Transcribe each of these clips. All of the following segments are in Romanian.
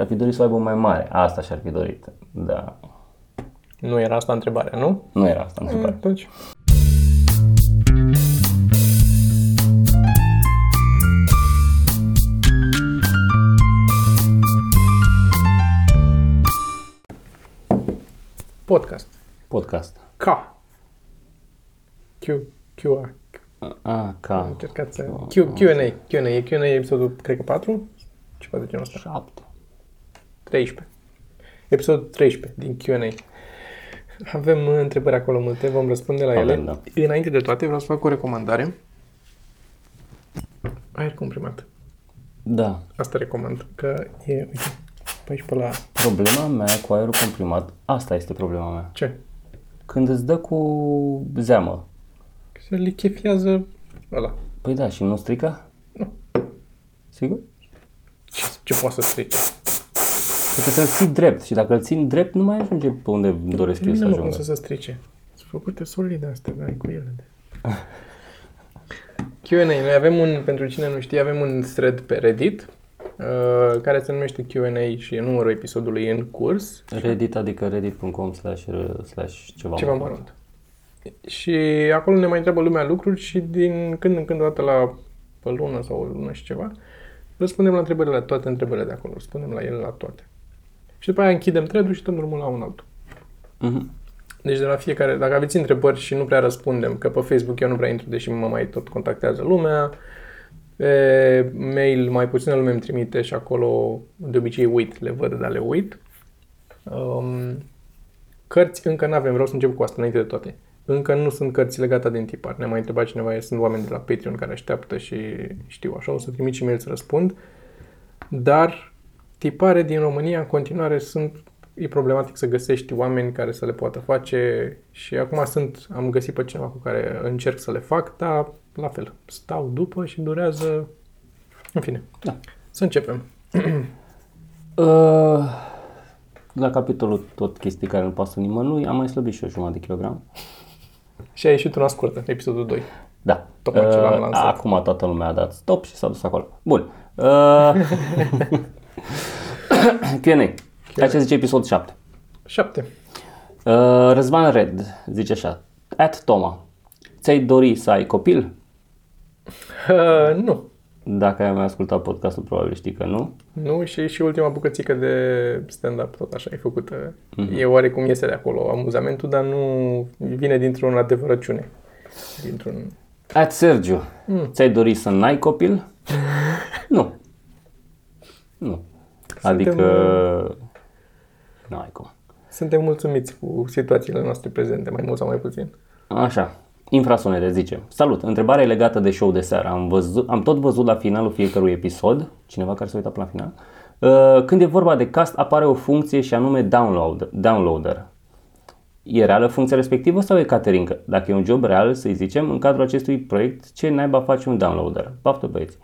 Și ar fi dorit să o aibă mai mare. Asta și-ar fi dorit. Da. Nu era asta întrebarea, nu? Nu era asta întrebarea. Atunci. Podcast. Podcast. K. Q. QR. A, ca. Am încercat să... Q, Q&A. Q&A. E Q&A episodul, cred că 4? Ceva de genul ăsta. 7. 13. Episodul 13 din Q&A. Avem uh, întrebări acolo multe, vom răspunde la ele. Avem, da. Înainte de toate, vreau să fac o recomandare. Aer comprimat. Da. Asta recomand, că e, uite, pe aici pe la... Problema mea cu aerul comprimat, asta este problema mea. Ce? Când îți dă cu zeamă. Se lichefiază ăla. Păi da, și nu strică? Nu. Sigur? Ce, ce poate să strice? Trebuie să-l ții drept și dacă îl țin drept, nu mai ajunge pe unde doresc eu să Nu mă cum ajungă. să se strice. Sunt făcute solide astea, da, cu ele. De. Q&A. Noi avem un, pentru cine nu știe, avem un thread pe Reddit uh, care se numește Q&A și e numărul episodului în curs. Reddit, adică reddit.com slash, slash ceva. Ceva mărunt. Și acolo ne mai întreabă lumea lucruri și din când în când, o dată la pe lună sau o lună și ceva, răspundem la întrebările, la toate întrebările de acolo. Răspundem la ele la toate. Și după aia închidem thread și dăm drumul la un altul. Mhm. Deci de la fiecare, dacă aveți întrebări și nu prea răspundem, că pe Facebook eu nu prea intru, deși mă mai tot contactează lumea, pe mail mai puțină lume îmi trimite și acolo de obicei uit, le văd, dar le uit. Um, cărți încă nu avem, vreau să încep cu asta înainte de toate. Încă nu sunt cărțile gata din tipar. Ne-a mai întrebat cineva, sunt oameni de la Patreon care așteaptă și știu așa, o să trimit și mail să răspund. Dar tipare din România în continuare sunt e problematic să găsești oameni care să le poată face și acum sunt, am găsit pe cineva cu care încerc să le fac, dar la fel, stau după și durează, în fine. Da. Să începem. Uh, la capitolul tot chestii care nu pasă nimănui, am mai slăbit și o jumătate de kilogram. Și a ieșit una scurtă, episodul 2. Da. Tocmai ce l-am Uh, lansat. acum toată lumea a dat stop și s-a dus acolo. Bun. Uh, Q&A. Hai ce zice episod 7. 7. Uh, Răzvan Red zice așa. At Toma. Ți-ai dori să ai copil? Uh, nu. Dacă ai mai ascultat podcastul, probabil știi că nu. Nu, și, și ultima bucățică de stand-up, tot așa, e făcută. Mhm. E oarecum iese de acolo amuzamentul, dar nu vine dintr-o adevărăciune. Dintr-un... At Sergiu. Mm. Ți-ai dori să n-ai copil? nu. Nu. Adică... Nu ai cum. Suntem mulțumiți cu situațiile noastre prezente, mai mult sau mai puțin. Așa. Infrasonete zice. Salut, întrebarea e legată de show de seară. Am, văzut, am tot văzut la finalul fiecărui episod, cineva care s-a uitat până la final, uh, când e vorba de cast apare o funcție și anume download, downloader. E reală funcția respectivă sau e caterincă? Dacă e un job real, să-i zicem, în cadrul acestui proiect, ce naiba face un downloader? Baftă băieți.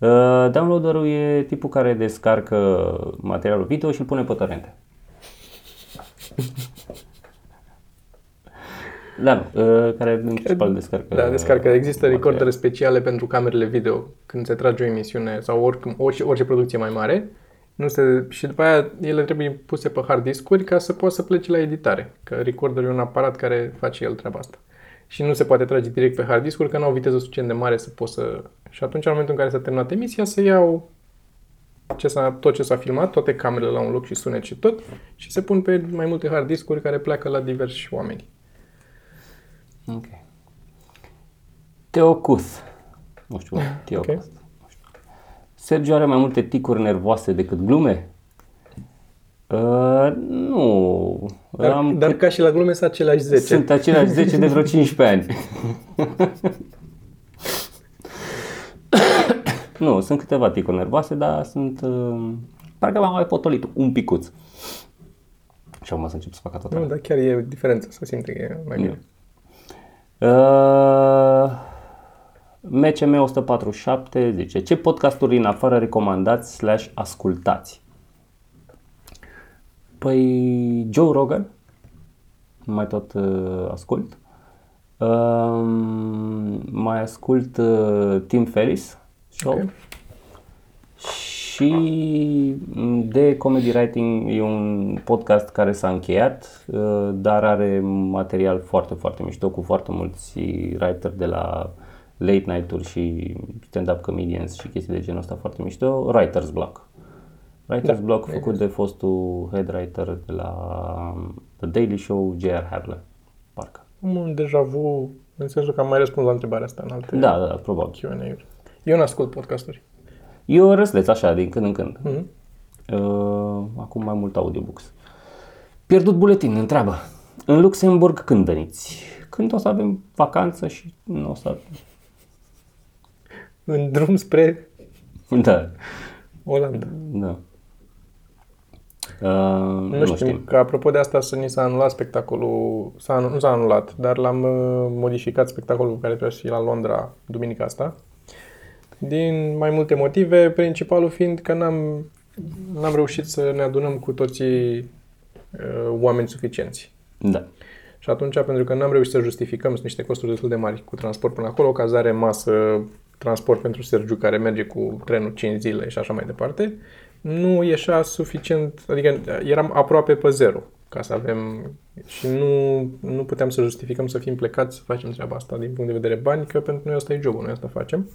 Uh, downloaderul e tipul care descarcă materialul video și îl pune pe torrente. Da, nu, uh, care în principal descarcă. Da, descarcă. Există material. recordere speciale pentru camerele video când se trage o emisiune sau oricum, orice, orice producție mai mare. Nu se, și după aia ele trebuie puse pe hard discuri ca să poată să plece la editare. Că recorderul e un aparat care face el treaba asta. Și nu se poate trage direct pe hard discuri că nu au viteză suficient de mare să poți să... Și atunci, în momentul în care s-a terminat emisia, se iau ce s-a, tot ce s-a filmat, toate camerele la un loc și sunet și tot, și se pun pe mai multe hard discuri care pleacă la diversi oameni. Ok. Teocus. Nu știu, Teocus. Ok. Nu știu. Sergio are mai multe ticuri nervoase decât glume? Uh, nu. Dar, Am dar cât- ca și la glume sunt aceleași 10. Sunt aceleași 10 de vreo 15 ani. nu, sunt câteva ticuri nervoase, dar sunt... Uh, parcă m-am mai potolit un picuț. Și acum să încep să fac toată Nu, dar chiar e diferență, să simte că e mai bine. Uh, MCM 147 zice Ce podcasturi în afară recomandați slash ascultați? Păi Joe Rogan mai tot uh, ascult uh, mai ascult uh, Tim Ferris show Ok. și și de Comedy Writing e un podcast care s-a încheiat, uh, dar are material foarte, foarte mișto cu foarte mulți writer de la late night-uri și stand-up comedians și chestii de genul ăsta foarte mișto, Writer's Block. Writer's Da, Block făcut de fostul head writer de la The Daily Show, J.R. Hadley, parcă. Am un deja vu, în sensul că am mai răspuns la întrebarea asta în alte Da, da, da, probabil. Q&A-uri. Eu nu ascult podcasturi. Eu răsleț așa, din când în când. Mhm. Uh, acum mai mult audiobooks. Pierdut buletin, întreabă. În Luxemburg când veniți? Când o să avem vacanță și nu o să... În drum spre Da, Olanda. da. Uh, Nu, știm, știm. că apropo de asta să ni s-a anulat spectacolul, s-a, anu- nu s-a anulat, dar l-am uh, modificat spectacolul care trebuia să fie la Londra duminica asta. Din mai multe motive, principalul fiind că n-am, n-am reușit să ne adunăm cu toții uh, oameni suficienți. Da. Și atunci, pentru că n-am reușit să justificăm, sunt niște costuri destul de mari cu transport până acolo, cazare, masă, transport pentru Sergiu care merge cu trenul 5 zile și așa mai departe, nu ieșea suficient, adică eram aproape pe zero ca să avem și nu, nu puteam să justificăm să fim plecați să facem treaba asta din punct de vedere bani, că pentru noi asta e jobul, noi asta facem.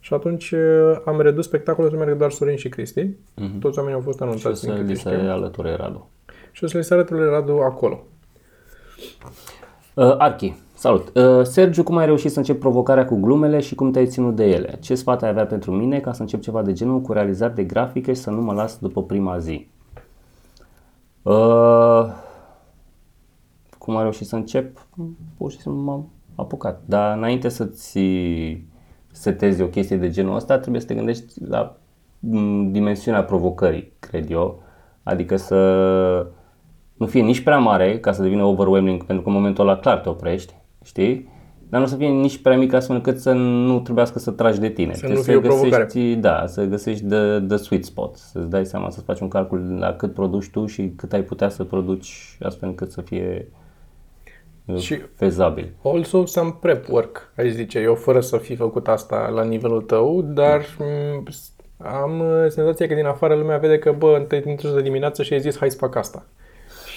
Și atunci uh, am redus spectacolul să meargă doar Sorin și Cristi. Mhm. Toți oamenii au fost Și o anunțați. să din câte li se știu. alăture Radu. Și o să le se arătă lui Radu acolo. Uh, Archi, salut. Uh, Sergiu, cum ai reușit să încep provocarea cu glumele și cum te-ai ținut de ele? Ce sfat ai avea pentru mine ca să încep ceva de genul cu realizări de grafică și să nu mă las după prima zi? Uh, cum ai reușit să încep? Pur și simplu m-am apucat. Dar înainte să-ți setezi o chestie de genul ăsta, trebuie să te gândești la m, dimensiunea provocării, cred eu. Adică să nu fie nici prea mare ca să devină overwhelming, pentru că în momentul ăla clar te oprești, știi? Dar nu să fie nici prea mic astfel încât să nu trebuiască să tragi de tine. Să Trebuie nu fie o provocare. găsești, da, să găsești the, the sweet spot, să-ți dai seama, să-ți faci un calcul la cât produci tu și cât ai putea să produci astfel încât să fie uh, Și- fezabil. Also some prep work, aș zice eu, fără să fi făcut asta la nivelul tău, dar m, am uh, senzația că din afară lumea vede că, bă, te întâlnești de dimineață și ai zis, hai să fac asta.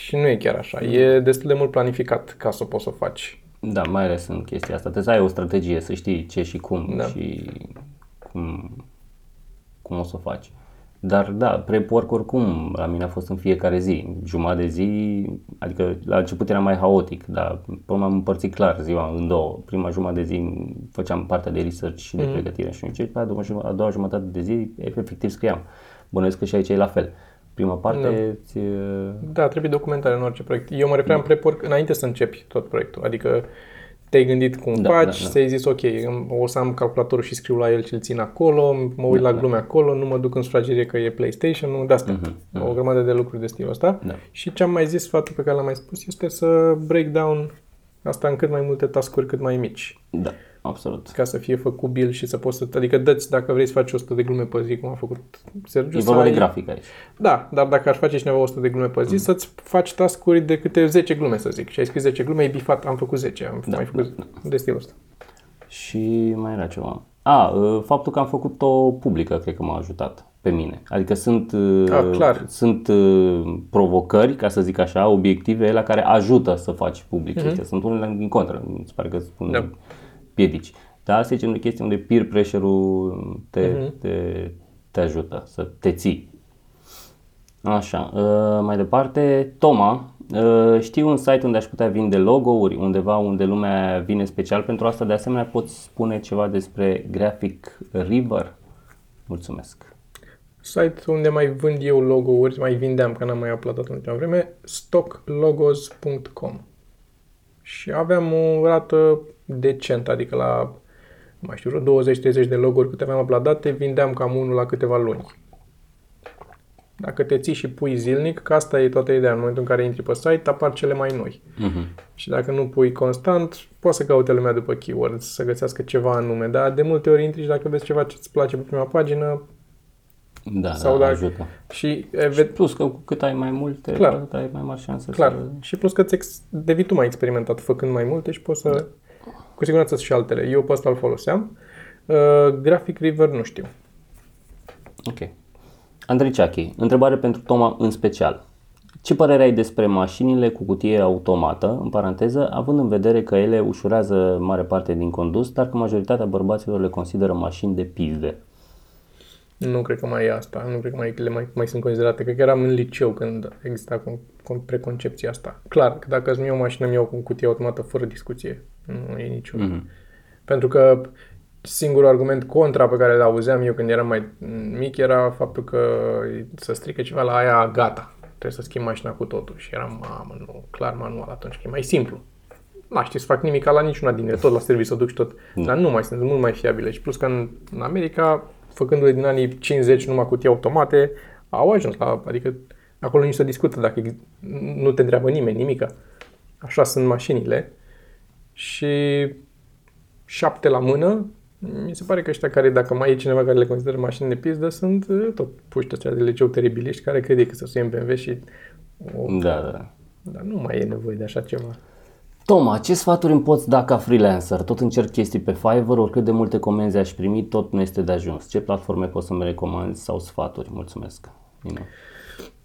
Și nu e chiar așa. E destul de mult planificat ca să poți să o faci. Da, mai ales în chestia asta. Trebuie să ai o strategie, să știi ce și cum Da. și cum, cum o să o faci. Dar da, prep work oricum la mine a fost în fiecare zi, jumătate de zi, adică la început era mai haotic, dar până m-am împărțit clar ziua în două. Prima jumătate de zi făceam partea de research și de Mhm. pregătire și încep, pe a doua, jumătate- a doua jumătate de zi efectiv scriam. Bănuiesc că și aici e la fel. Prima parte ți, Da, trebuie documentare în orice proiect. Eu mă refeream prep work înainte să începi tot proiectul. Adică te-ai gândit cum Da, faci, da, da. ți-ai zis, ok, o să am calculatorul și scriu la el și îl țin acolo, mă uit la glume acolo, nu mă duc în sufragerie că e PlayStation, de asta. O grămadă de lucruri de stilul ăsta. Da. Și ce am mai zis, sfatul pe care l-am mai spus, este să break down asta în cât mai multe task-uri cât mai mici. da, absolut. Ca să fie făcubil și să poți să... Adică dă dacă vrei să faci 100 de glume pe zi, cum a făcut Sergiu, E să vorba de ai- grafic aici. da, dar dacă ar face cineva 100 de glume pe zi, Mm. să-ți faci task-uri de câte 10 glume, să zic. Și ai scris 10 glume, ai bifat, am făcut 10, am Da, mai făcut de stilul ăsta. Și mai era ceva. A, uh, faptul că am făcut-o publică, cred că m-a ajutat pe mine. Adică sunt, uh, Ah, clar. sunt uh, provocări, ca să zic așa, obiective la care ajută să faci public Mhm. chestia. Sunt unele din contră, mi se pare că spun Da. Piedici. Dar asta e genul de chestie unde peer pressure-ul te, Mhm. te, te ajută să te ții. Așa, uh, mai departe, Toma, uh, știu un site unde aș putea vinde logo-uri, undeva unde lumea vine special pentru asta, de asemenea poți spune ceva despre Graphic River? Mulțumesc. Site unde mai vând eu logo-uri, mai vindeam, că n-am mai uploadat în ultima vreme, stocklogos.com Și aveam o rată decentă, adică la, nu mai știu, vreo 20-30 de logo-uri câte aveam uploadate, vindeam cam unul la câteva luni. Dacă te ții și pui zilnic, că asta e toată ideea, în momentul în care intri pe site, apar cele mai noi. Uh-huh. Și dacă nu pui constant, poți să caute lumea după keywords, să găsească ceva anume, dar de multe ori intri și dacă vezi ceva ce îți place pe prima pagină Da, Sau da, dacă- ajută. și e, ve- Plus că cu cât ai mai multe, Clar. cu atât ai mai mari șanse clar, să... și plus că ți ex- devii tu mai experimentat făcând mai multe și poți să, cu siguranță și altele. Eu pe ăsta îl foloseam. Uh, Graphic River nu știu. Ok. Andrei Ceachi, întrebare pentru Toma în special. Ce părere ai despre mașinile cu cutie automată, în paranteză, având în vedere că ele ușurează mare parte din condus, dar că majoritatea bărbaților le consideră mașini de pizde? Nu cred că mai e asta, nu cred că mai, le mai, mai sunt considerate. Cred că eram în liceu când exista con, con, preconcepția asta. Clar, că dacă îți iau o mașină, mi iau cu cutie automată fără discuție. Nu e niciun. Mm-hmm. Pentru că singurul argument contra pe care îl auzeam eu când eram mai mic era faptul că să strică ceva la aia, gata, trebuie să schimb mașina cu totul. Și eram, mamă, nu, clar manual atunci, că e mai simplu. Nu știu să fac nimic la niciuna din ele, tot la serviciu să duc și tot, mm. dar nu mai sunt mult mai fiabile. Și plus că în, în America, făcându-le din anii 50 numai cutii automate, au ajuns la, adică acolo nici să discută dacă nu te întreabă nimeni, nimica. Așa sunt mașinile. Și șapte la mână, mi se pare că ăștia care, dacă mai e cineva care le consideră mașini de pizdă, sunt uh, tot puși ăștia de liceu teribiliști care crede că să suie în BMW și... O, da, da. Dar nu mai e nevoie de așa ceva. Toma, ce sfaturi îmi poți da ca freelancer? Tot încerc chestii pe Fiverr, oricât de multe comenzi aș primi, tot nu este de ajuns. Ce platforme poți să-mi recomanzi sau sfaturi? Mulțumesc.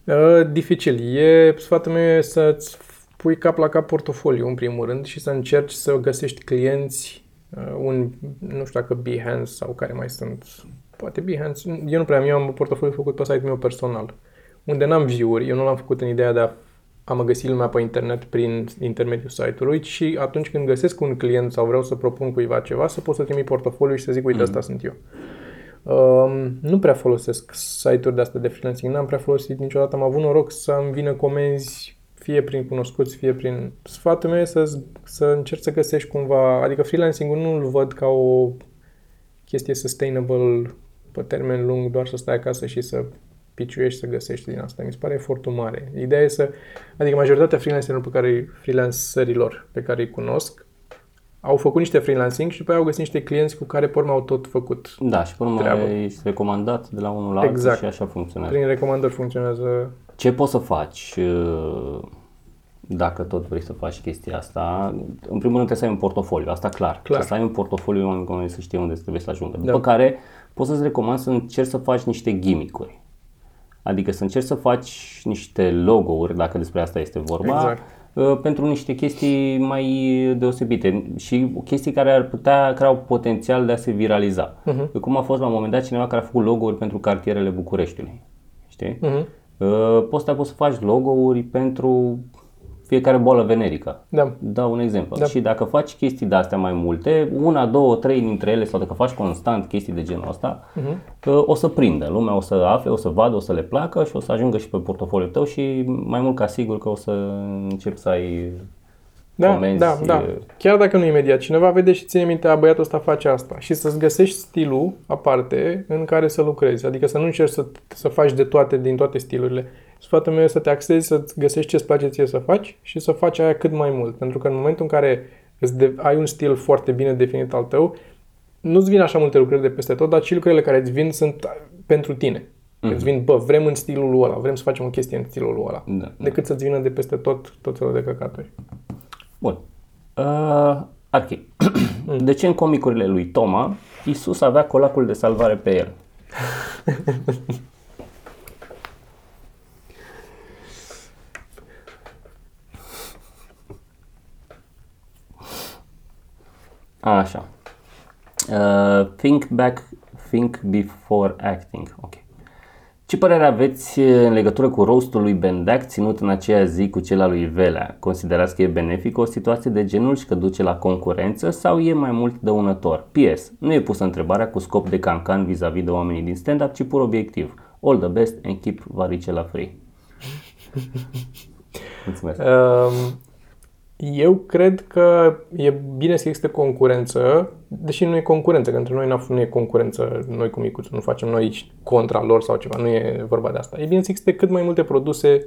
Uh, dificil. E, sfatul meu e să-ți pui cap la cap portofoliu, în primul rând, și să încerci să găsești clienți Uh, un, nu știu dacă Behance sau care mai sunt, poate Behance, eu nu prea am, eu am un portofoliu făcut pe site-ul meu personal, unde n-am view-uri, eu nu l-am făcut în ideea de a, a mă găsi lumea pe internet prin intermediul site-ului, și atunci când găsesc un client sau vreau să propun cuiva ceva, să pot să trimit portofoliu și să zic, uite, mm. asta sunt eu. Um, nu prea folosesc site-uri de astea de freelancing, n-am prea folosit niciodată, am avut noroc să-mi vină comenzi fie prin cunoscuți, fie prin... Sfatul meu e să, să încerci să găsești cumva... Adică freelancing-ul nu îl văd ca o chestie sustainable pe termen lung, doar să stai acasă și să piciuiești să găsești din asta. Mi se pare efortul mare. Ideea e să... Adică majoritatea freelancerilor pe care, freelancerilor pe care îi cunosc au făcut niște freelancing și după aia au găsit niște clienți cu care pe urmă au tot făcut Da, și pe urmă ești recomandat de la unul la altul exact. și așa funcționează. Prin recomandări funcționează ce poți să faci uh, dacă tot vrei să faci chestia asta? În primul rând trebuie să ai un portofoliu, asta clar. clar. Să ai un portofoliu oamenii să știe unde trebuie să ajungă. După da. care poți să-ți recomand să încerci să faci niște gimmick-uri. Adică să încerci să faci niște logo-uri, dacă despre asta este vorba, exact. Uh, pentru niște chestii mai deosebite și chestii care ar putea, care au potențial de a se viraliza. Uh-huh. Cum a fost la un moment dat cineva care a făcut logo-uri pentru cartierele Bucureștiului. Știi? Uh-huh. Uh, poți să, poți să faci logo-uri pentru fiecare boală venerică. Da. Dau un exemplu. Da. Și dacă faci chestii de astea mai multe, una, două, trei dintre ele, sau dacă faci constant chestii de genul ăsta, uh-huh. o să prindă. Lumea o să afle, o să vadă, o să le placă și o să ajungă și pe portofoliul tău și mai mult ca sigur că o să începi să ai da, comenzi. Da, da. Chiar dacă nu imediat, cineva vede și ține minte, a băiatul ăsta face asta și să-ți găsești stilul aparte în care să lucrezi. Adică să nu încerci să, să faci de toate, din toate stilurile. Sfatul meu e să te axezi, să-ți găsești ce-ți place ție să faci și să faci aia cât mai mult. Pentru că în momentul în care îți de, ai un stil foarte bine definit al tău, nu-ți vin așa multe lucruri de peste tot, dar și lucrurile care îți vin sunt pentru tine. Mm-hmm. Îți vin, bă, vrem în stilul ăla, vrem să facem o chestie în stilul ăla. Da, decât da. să-ți vină de peste tot, tot felul de căcaturi. Bun. Uh, Archi, de ce în comicurile lui Toma, Isus avea colacul de salvare pe el? Așa. Uh, think back, think before acting. Ok. Ce părere aveți în legătură cu roastul lui Bendac ținut în aceea zi cu cel al lui Velea? Considerați că e benefic o situație de genul și că duce la concurență sau e mai mult dăunător? PS. Nu e pusă întrebarea cu scop de cancan vis-a-vis de oamenii din stand-up, ci pur obiectiv. All the best and keep varicela free. Mulțumesc. Um, eu cred că e bine să existe concurență, deși nu e concurență, că între noi nu e concurență, noi cu micuțul, nu facem noi contra lor sau ceva, nu e vorba de asta. E bine să existe cât mai multe produse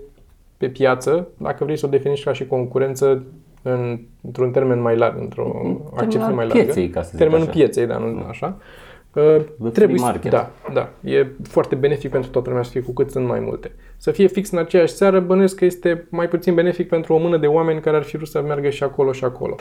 pe piață, dacă vrei să o definești ca și concurență în, într-un termen mai larg, într-o accepție mai largă. Pieței, ca să Termenul așa. pieței, da, nu așa. Uh, trebuie să, da, da, e foarte benefic pentru toată lumea să fie cu cât sunt mai multe. Să fie fix în aceeași seară, bănuiesc că este mai puțin benefic pentru o mână de oameni care ar fi vrut să meargă și acolo și acolo.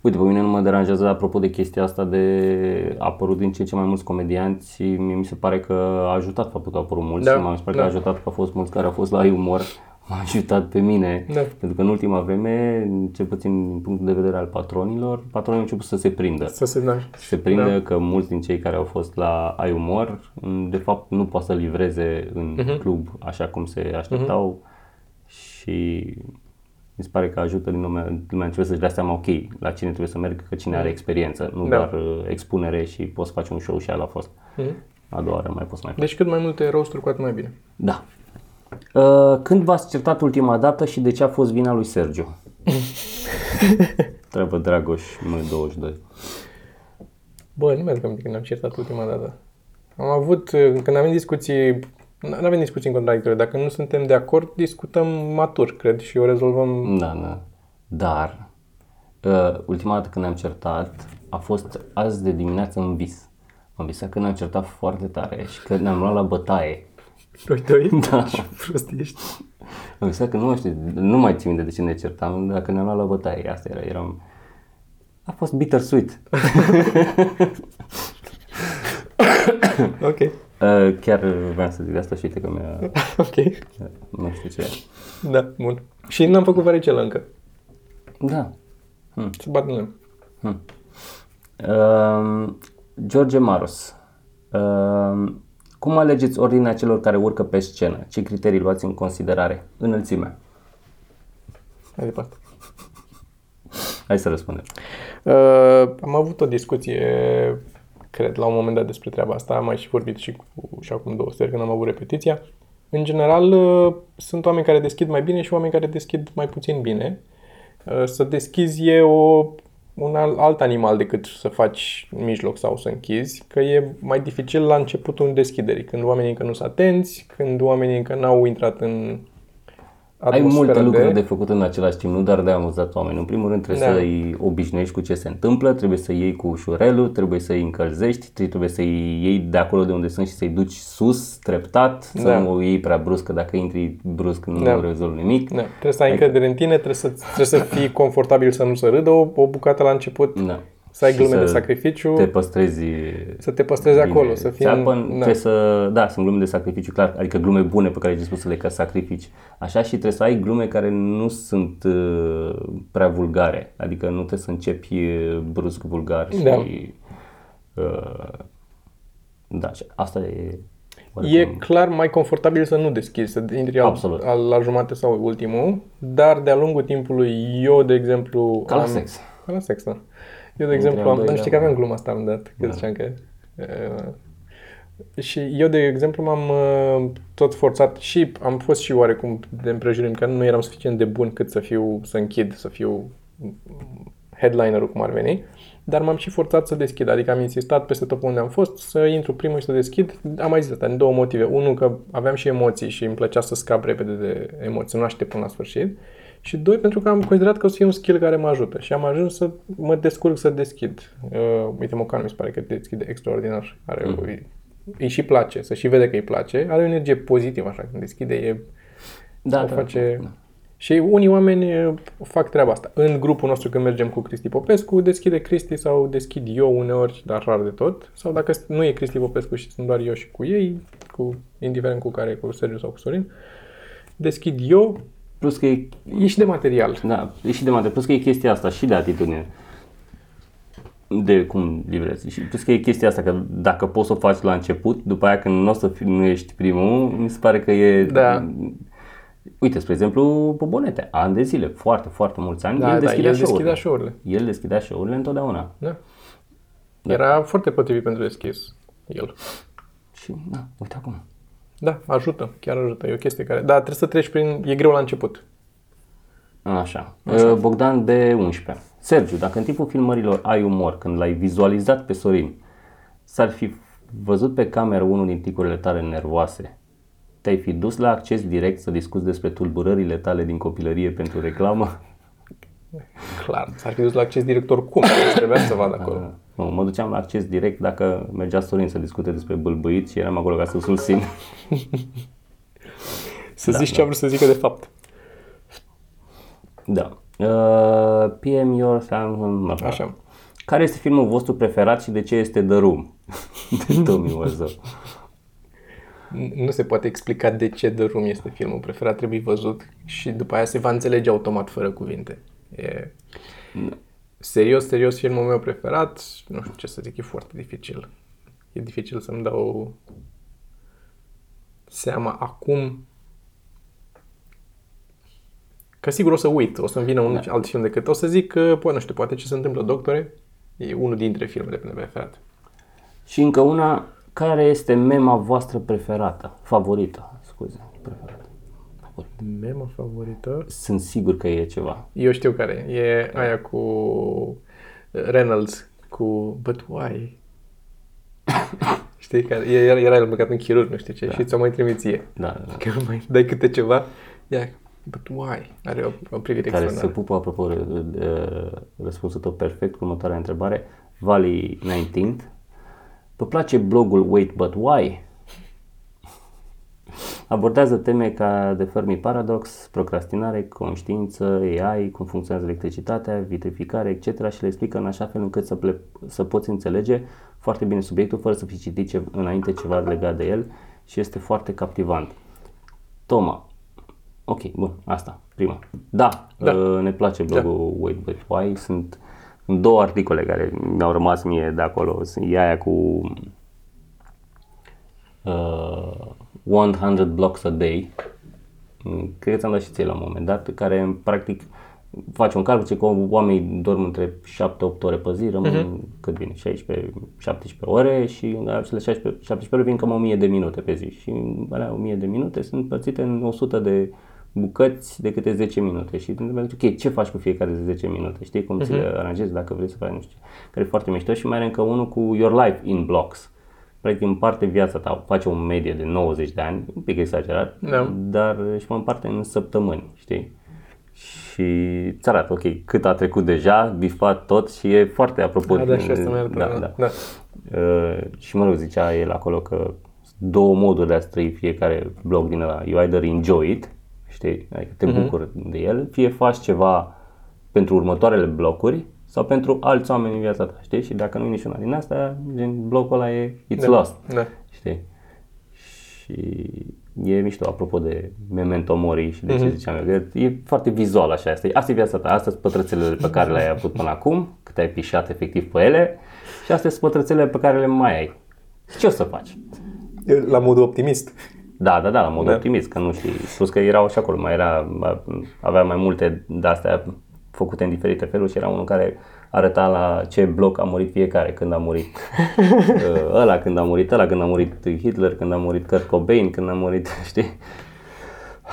Uite, pe mine nu mă deranjează apropo de chestia asta de a apărut din ce în ce mai mulți comedianți. Mie mi se pare că a ajutat faptul că au apărut mulți. Da, și mi se pare da. că a ajutat că au fost mulți care au fost la umor. M-a ajutat pe mine. Da. Pentru că în ultima vreme, cel puțin din punctul de vedere al patronilor, patronii au început să se prindă. Să se, da. Se prinde da. că mulți din cei care au fost la Ai Umor, m, de fapt, nu pot să livreze în uh-huh. club așa cum se așteptau uh-huh. și mi se pare că ajută din lumea, lumea începe să-și dea seama, ok, la cine trebuie să merg, că cine are experiență, nu Da. doar uh, expunere și poți face un show și ala a fost. A doua oară mai poți să mai faci. Deci cât mai multe roasturi, cu atât mai bine. Da. Uh, când v-ați certat ultima dată și de ce a fost vina lui Sergiu? Treabă Dragoș, M22. Bă, nu mi-aduc aminte când am certat ultima dată. Am avut, uh, când avem discuții, nu avem discuții în contradictorie, dacă nu suntem de acord, discutăm matur, cred, și o rezolvăm. Da, da. Dar, uh, ultima dată când ne-am certat a fost azi de dimineață în vis. Am visat că ne-am certat foarte tare și că ne-am luat la bătaie. Doi, doi? Da. Ce prost ești. Am visat că nu mai știu, nu mai țin minte de ce ne certam, dacă ne-am luat la bătaie. Asta era, eram... A fost bittersweet. Ok. Uh, chiar vreau să zic de asta și uite că mi-a... Ok. Nu știu ce. Da, bun. Și n-am făcut varicelă încă. Da. Să bat în lemn. Uh, George Maros. Uh, cum alegeți ordinea celor care urcă pe scenă? Ce criterii luați în considerare? Înălțimea. Mai departe. Hai să răspundem. Uh, am avut o discuție, cred, la un moment dat despre treaba asta. Am mai și vorbit și, cu, și acum două seri când am avut repetiția. În general, uh, sunt oameni care deschid mai bine și oameni care deschid mai puțin bine. Uh, să deschizi e o, un al- alt animal decât să faci în mijloc sau să închizi, că e mai dificil la începutul deschiderii, când oamenii încă nu sunt atenți, când oamenii încă n-au intrat în Ai atmosfera multe de... lucruri de făcut în același timp, nu doar de amuzat oameni. În primul rând trebuie Da. să-i obișnuiești cu ce se întâmplă, trebuie să iei cu ușurelul, trebuie să-i încălzești, trebuie să-i iei de acolo de unde sunt și să-i duci sus, treptat, să Da. nu o iei prea brusc, că dacă intri brusc nu Da. rezolvi nimic. Da, trebuie să ai încredere în tine, trebuie să, trebuie să fii confortabil să nu se râdă o, o bucată la început, Da. Să ai Și glume să de sacrificiu, Te păstrezi să te păstrezi bine acolo, să fii... țeapă, în- trebuie să, da, sunt glume de sacrificiu, clar, adică glume bune pe care ai spus să le ca sacrifici. Așa și trebuie să ai glume care nu sunt uh, prea vulgare, adică nu trebuie să începi uh, brusc vulgar și... Da. Uh, da, și asta e... E clar mai confortabil să nu deschizi, să intri al, Absolut. al, la jumate sau ultimul, dar de-a lungul timpului, eu, de exemplu... Ca la am- sex. Ca la sex, da. Eu, de Între exemplu, al am, doilea, știi că aveam da. gluma asta am dat, că ziceam că... Uh, și eu, de exemplu, m-am uh, tot forțat și am fost și oarecum de împrejurimi, că nu eram suficient de bun cât să fiu, să închid, să fiu headlinerul cum ar veni, dar m-am și forțat să deschid, adică am insistat peste tot pe unde am fost să intru primul și să deschid. Am mai zis asta, în două motive. Unul, că aveam și emoții și îmi plăcea să scap repede de emoții, să nu aștept până la sfârșit. Și doi, pentru că am considerat că o să fie un skill care mă ajută și am ajuns să mă descurc să deschid. Uh, uite, Mocan mi se pare că deschide extraordinar. Are, mm. îi, îi și place, să și vede că îi place. Are o energie pozitivă, așa, când deschide, e Da, o da, face... Și unii oameni e, fac treaba asta. În grupul nostru când mergem cu Cristi Popescu, deschide Cristi sau deschid eu uneori, dar rar de tot. Sau dacă nu e Cristi Popescu și sunt doar eu și cu ei, cu, indiferent cu care, cu Sergiu sau cu Sorin, deschid eu, Plus că e, e și de material. da, e și de mate, plus că e chestia asta și de atitudine. De cum livrezi. Și plus că e chestia asta că dacă poți să o faci la început, după aia când nu o să fi, nu ești primul, mi se pare că e... Da. Uite, spre exemplu, Bobonete, ani de zile, foarte, foarte mulți ani, Da, el da, deschidea el show-urile. deschidea show-urile. El deschidea show-urile întotdeauna. Da. Era foarte potrivit pentru deschis. El. Și, da, uite acum. Da, ajută, chiar ajută. E o chestie care... Da, trebuie să treci prin... E greu la început. Așa. Așa. Bogdan B11. Sergiu, dacă în timpul filmărilor ai umor, când l-ai vizualizat pe Sorin, s-ar fi văzut pe cameră unul din ticurile tale nervoase, te-ai fi dus la acces direct să discuți despre tulburările tale din copilărie pentru reclamă? Clar. S-ar fi dus la acces director cum? Trebuia să vadă acolo. Nu, mă duceam la acces direct dacă mergea Sorin să discute despre bâlbâit și eram acolo ca să susțin. Să zici ce a vrut să zică de fapt. Da. Uh, PM Your Așa. Care este filmul vostru preferat și de ce este The Room? de Tommy Wiseau. Nu se poate explica de ce The Room este filmul preferat, trebuie văzut și după aia se va înțelege automat fără cuvinte. E... Serios, serios, filmul meu preferat, nu știu ce să zic, e foarte dificil. E dificil să-mi dau seama acum că sigur o să uit, o să-mi vină un da. alt film decât o să zic că, păi, nu știu, poate ce se întâmplă, doctore, e unul dintre filmele mele preferate. Și încă una, care este mema voastră preferată, favorită, scuze, preferată? Mema favorită? Sunt sigur că e ceva. Eu știu care e. aia cu Reynolds, cu But why? Știi, care era, era el băgat în chirurg, nu știu ce, da. și ți-o mai trimiție. Da, da. Că mai dai câte ceva, ia, but why? Are o, o privire Care se pupă, apropo, răspunsul tău perfect cu următoarea întrebare. Valley 19 Vă place blogul Wait But Why? Abordează teme ca de Fermi Paradox, procrastinare, conștiință, AI, cum funcționează electricitatea, vitrificare, etc. și le explică în așa fel încât să, ple- să poți înțelege foarte bine subiectul fără să fi citit ce, înainte ceva legat de el și este foarte captivant. Toma. Ok, bun, asta, prima. Da, da. Uh, ne place blogul da. Wait But Why. Sunt două articole care mi-au rămas mie de acolo. E aia cu uh, 100 blocks a day. Cred că ți-am dat și ție la un moment dat, care practic face un calcul ce că oamenii dorm între 7-8 ore pe zi, rămân uh-huh. cât vine, 16-17 ore și acele 16, 17 ore vin cam 1000 de minute pe zi și alea 1000 de minute sunt împărțite în 100 de bucăți de câte 10 minute și ok, ce faci cu fiecare de 10 minute? Știi cum uh-huh. ți le mhm. aranjezi dacă vrei să faci, nu știu, care e foarte mișto și mai are încă unul cu Your Life in Blocks. Practic împarte viața ta, face o medie de 90 de ani, un pic exagerat, da. dar și mă împarte în săptămâni, știi? Și ți arată, ok, cât a trecut deja, bifat tot și e foarte apropo. Da, da, și asta mai da, da. da. Uh, și mă rog, zicea el acolo că două moduri de a trăi fiecare blog din ăla. You either enjoy it, știi, adică te uh-huh. bucuri de el, fie faci ceva pentru următoarele blocuri sau pentru alți oameni în viața ta, știi? Și dacă nu e niciuna din astea, gen blocul ăla e it's da, lost, da. știi? Și e mișto, apropo de memento mori și de ce uh-huh. ziceam eu, e foarte vizual așa, asta e, asta e viața ta, astea sunt pătrățelele pe care le-ai avut până acum, cât ai pișat efectiv pe ele și astea sunt pătrățelele pe care le mai ai. Ce o să faci? La modul optimist. Da, da, da, la modul da. optimist, că nu știi. Plus că erau și acolo, mai era, avea mai multe de astea făcute în diferite feluri și era unul care arăta la ce bloc a murit fiecare, când a murit uh, ăla, când a murit ăla, când a murit Hitler, când a murit Kurt Cobain, când a murit, știi?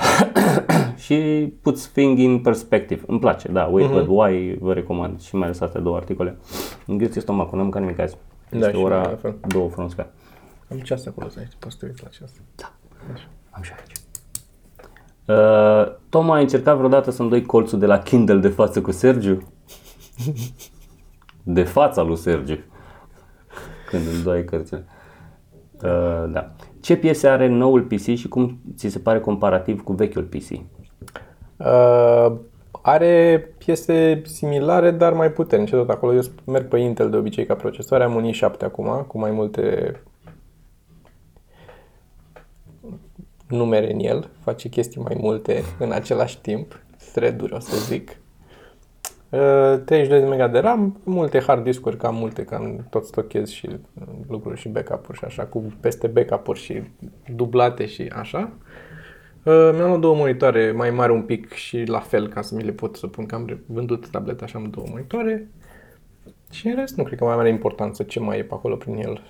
și puts thing in perspective. Îmi place, da, Wait uh-huh. But Why vă recomand și mai ales astea două articole. Înghiți stomacul, n-am mâncat nimic azi. Da, este ora două fără Am ceas acolo să aici, poți să la ceas. Da, Așa. am și aici. Uh, Toma a încercat vreodată să-mi dai colțul de la Kindle de față cu Sergiu? de fața lui Sergiu. Când îmi dai cărțile. Uh, da. Ce piese are noul PC și cum ți se pare comparativ cu vechiul PC? Uh, are piese similare, dar mai puternice tot acolo. Eu merg pe Intel de obicei ca procesoare, am un i7 acum, cu mai multe numere în el, face chestii mai multe în același timp, thread-uri o să zic. 32 uh, de MB de RAM, multe hard discuri, cam multe, cam tot stochez și lucruri și backup-uri și așa, cu peste backup-uri și dublate și așa. Uh, mi-am luat două monitoare mai mari un pic și la fel ca să mi le pot să pun, că am vândut tableta și am două monitoare. Și în rest nu cred că mai are importanță ce mai e pe acolo prin el.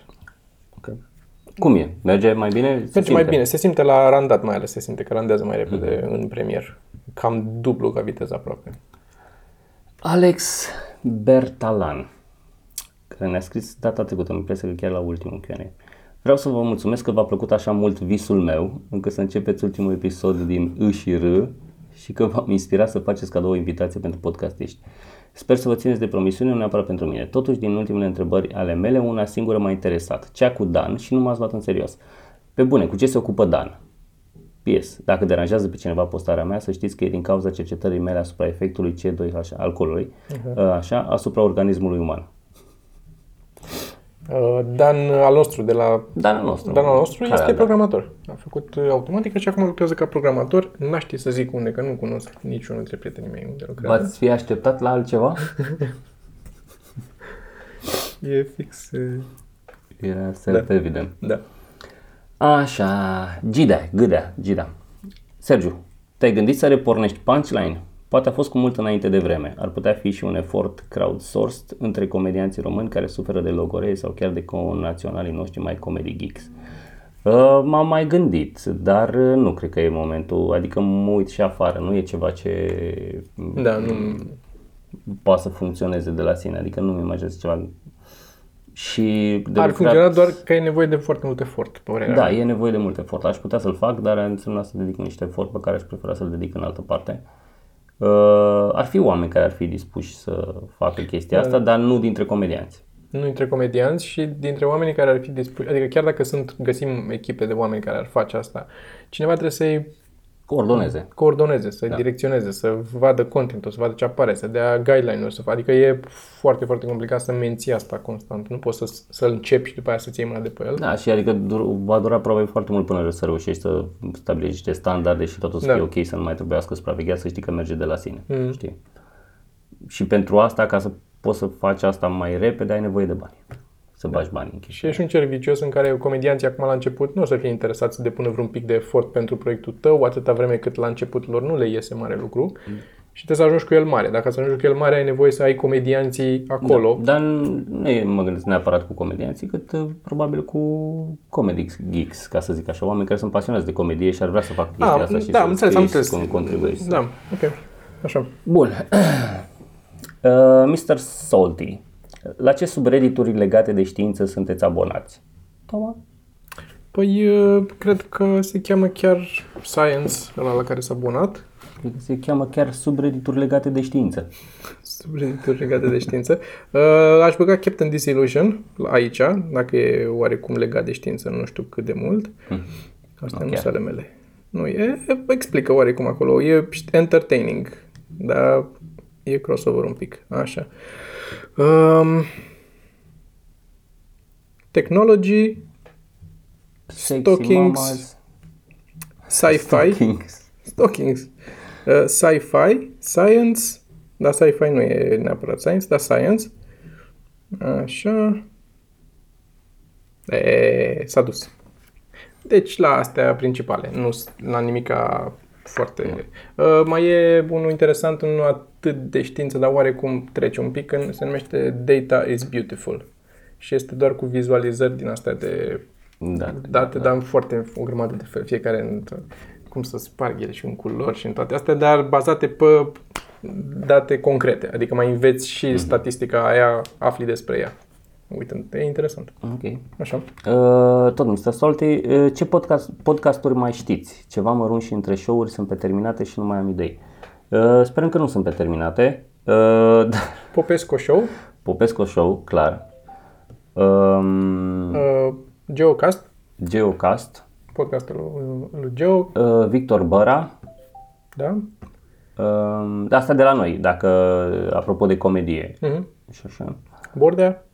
Okay. Cum e? Merge mai bine? Se Merge simte? mai bine. Se simte la randat mai ales. Se simte că randează mai repede mm-hmm. în premier. Cam dublu ca viteză aproape. Alex Bertalan, care ne-a scris data trecută, mi place că chiar la ultimul Q&A. Vreau să vă mulțumesc că v-a plăcut așa mult visul meu, încât să începeți ultimul episod din I și R și că v-am inspirat să faceți cadou o invitație pentru podcastiști. Sper să vă țineți de promisiune, nu neapărat pentru mine. Totuși, din ultimele întrebări ale mele, una singură m-a interesat. Cea cu Dan și nu m-ați luat în serios. Pe bune, cu ce se ocupă Dan? PS. Dacă deranjează pe cineva postarea mea, să știți că e din cauza cercetării mele asupra efectului C2H alcoolului, uh-huh. așa, asupra organismului uman. Uh, Dan al nostru de la Dan al nostru. Dan al nostru Care este al- programator. A făcut uh, automatică și acum lucrează ca programator. N-aș ști să zic unde, că nu cunosc niciunul dintre prietenii mei unde lucrează. V-ați fi așteptat la altceva? E fix... uh, Era self-evident. Da. Așa, Gida, Gâdea, Gida. Sergiu, te-ai gândit să repornești punchline? Poate a fost cu mult înainte de vreme. Ar putea fi și un efort crowdsourced între comedianții români care suferă de logorei sau chiar de naționalii noștri mai comedy geeks. Uh, m-am mai gândit, dar uh, nu cred că e momentul, adică mă uit și afară, nu e ceva ce Da, nu... poate să funcționeze de la sine, adică nu-mi imaginez ceva și de Ar lucrat- funcționa doar că e nevoie de foarte mult efort, pe părerea Da, mea. e nevoie de mult efort. Aș putea să-l fac, dar înseamnă să dedic niște efort pe care aș prefera să-l dedic în altă parte. Uh, ar fi oameni care ar fi dispuși să facă chestia asta, dar nu dintre comedianți. Nu dintre comedianți și dintre oamenii care ar fi dispuși, adică chiar dacă sunt, găsim echipe de oameni care ar face asta, cineva trebuie să-i Coordoneze. coordoneze, să-i da. direcționeze, să vadă contentul, să vadă ce apare, să dea guideline-uri, să facă. Adică e foarte, foarte complicat să menții asta constant. Nu poți să, să-l începi și după aia să-ți iei mâna de pe el. Da, și adică dur- va dura probabil foarte mult până să reușești să stabilești niște standarde și totul să Da. fie ok, să nu mai trebuiască supravegheat, să știi că merge de la sine. Mm. Știi? Și pentru asta, ca să poți să faci asta mai repede, ai nevoie de bani. Să bagi bani în chestia. Și e și un cerc vicios în care comedianții acum la început nu o să fie interesați să depună vreun pic de efort pentru proiectul tău, atâta vreme cât la începutul lor nu le iese mare lucru. Și trebuie să ajungi cu el mare. Dacă să ajungi cu el mare, ai nevoie să ai comedianții acolo. Dar nu e, mă gândesc neapărat cu comedianții, cât uh, probabil cu comedy geeks, ca să zic așa, oameni care sunt pasionați de comedie și ar vrea să facă chestia Ah, asta și da, să am înțeles, am scrie și înțeles. să contribuezi. Da, ok. Așa. Bun. Uh, Mr. Salty, la ce subreddituri legate de știință sunteți abonați? Toma? Păi, uh, cred că se cheamă chiar Science, ăla la care s-a abonat. Cred că se cheamă chiar subreddituri legate de știință. Subreddituri legate de știință. Uh, aș băga Captain Disillusion aici, dacă e oarecum legat de știință, nu știu cât de mult. Astea Ok. nu sunt ale mele. Nu, e, explică oarecum acolo. E entertaining, dar e crossover un pic. Așa. Um, technology, Sexy Stockings. mamas, sci-fi, stockings. Stockings. Uh, sci-fi, science, dar sci-fi nu e neapărat science, dar science. Așa. E, s-a dus. Deci la astea principale, nu s- la nimica foarte... Uh, mai e unul interesant, nu atât de știință, dar oarecum trece un pic, în, se numește Data is Beautiful. Și este doar cu vizualizări din astea de Da. date, dar în foarte o grămadă de fel, fiecare în cum să sparg ele și în culori și în toate astea, dar bazate pe date concrete, adică mai înveți și statistica aia, afli despre ea. Uite, e interesant. Ok. Așa. Uh, tot Mr. Salty, uh, ce podcast, podcasturi mai știți? Ceva mărunți și între show-uri sunt pe terminate și nu mai am idei. Uh, sperăm că nu sunt pe terminate. Uh, Popesco Show, Popesco Show, clar. Um, uh, Geocast, Geocast, podcastul lui, lui Geo, uh, Victor Băra, da? uh, asta de la noi, dacă apropo de comedie Mhm. și așa. Bordea,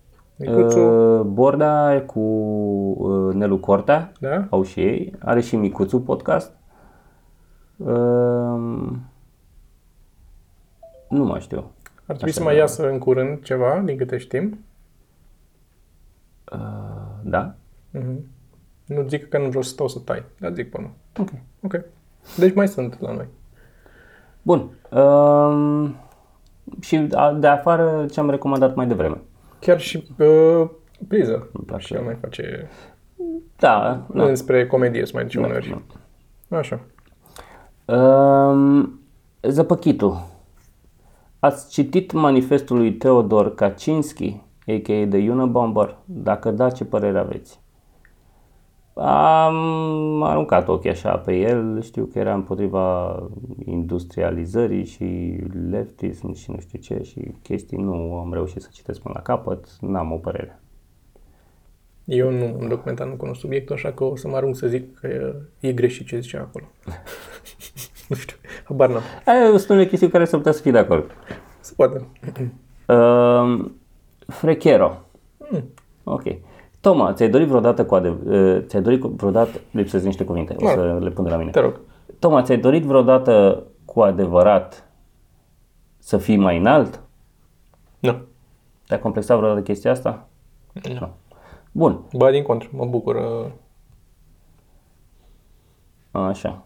Micuțu, Uh, Borda cu uh, Nelu Cortea, da? au și ei, are și Micuțu podcast. Uh, nu mai știu. Ar trebui să Așa, mai da. iasă în curând ceva, din câte știm. Uh, da? Mhm. Nu zic că nu vreau să stau să tai, dar zic până. Ok. Ok. Deci mai sunt la noi. Bun. Uh, și a- de afară ce am recomandat mai devreme. Chiar și uh, priză. place. Și el mai face Da, da. da. înspre comedie, să mai duce uneori. Așa. Uh, Zăpăchitul. Ați citit manifestul lui Teodor Kaczynski, a.k.a. The Unabomber? Dacă da, ce părere aveți? Am aruncat ochii așa pe el, știu că era împotriva industrializării și leftism și nu știu ce și chestii, nu am reușit să citesc până la capăt, n-am o părere. Eu nu am documentat, nu cunosc subiectul, așa că o să mă arunc să zic că e, e greșit ce zice acolo. nu știu, habar n-am. Aia sunt unele chestiuni care s-ar putea să fii de acord. Se poate. Uh, frechero. Ok. Toma, ți-ai dorit vreodată cu adevărat, ți-ai dorit cu- vreodată, lipsesc niște cuvinte, o Da. să le pun de la mine. Te rog. Toma, ți-ai dorit vreodată cu adevărat să fii mai înalt? Nu. Te-a complexat vreodată chestia asta? Nu. Bun, Ba, din contră, mă bucur. uh, așa.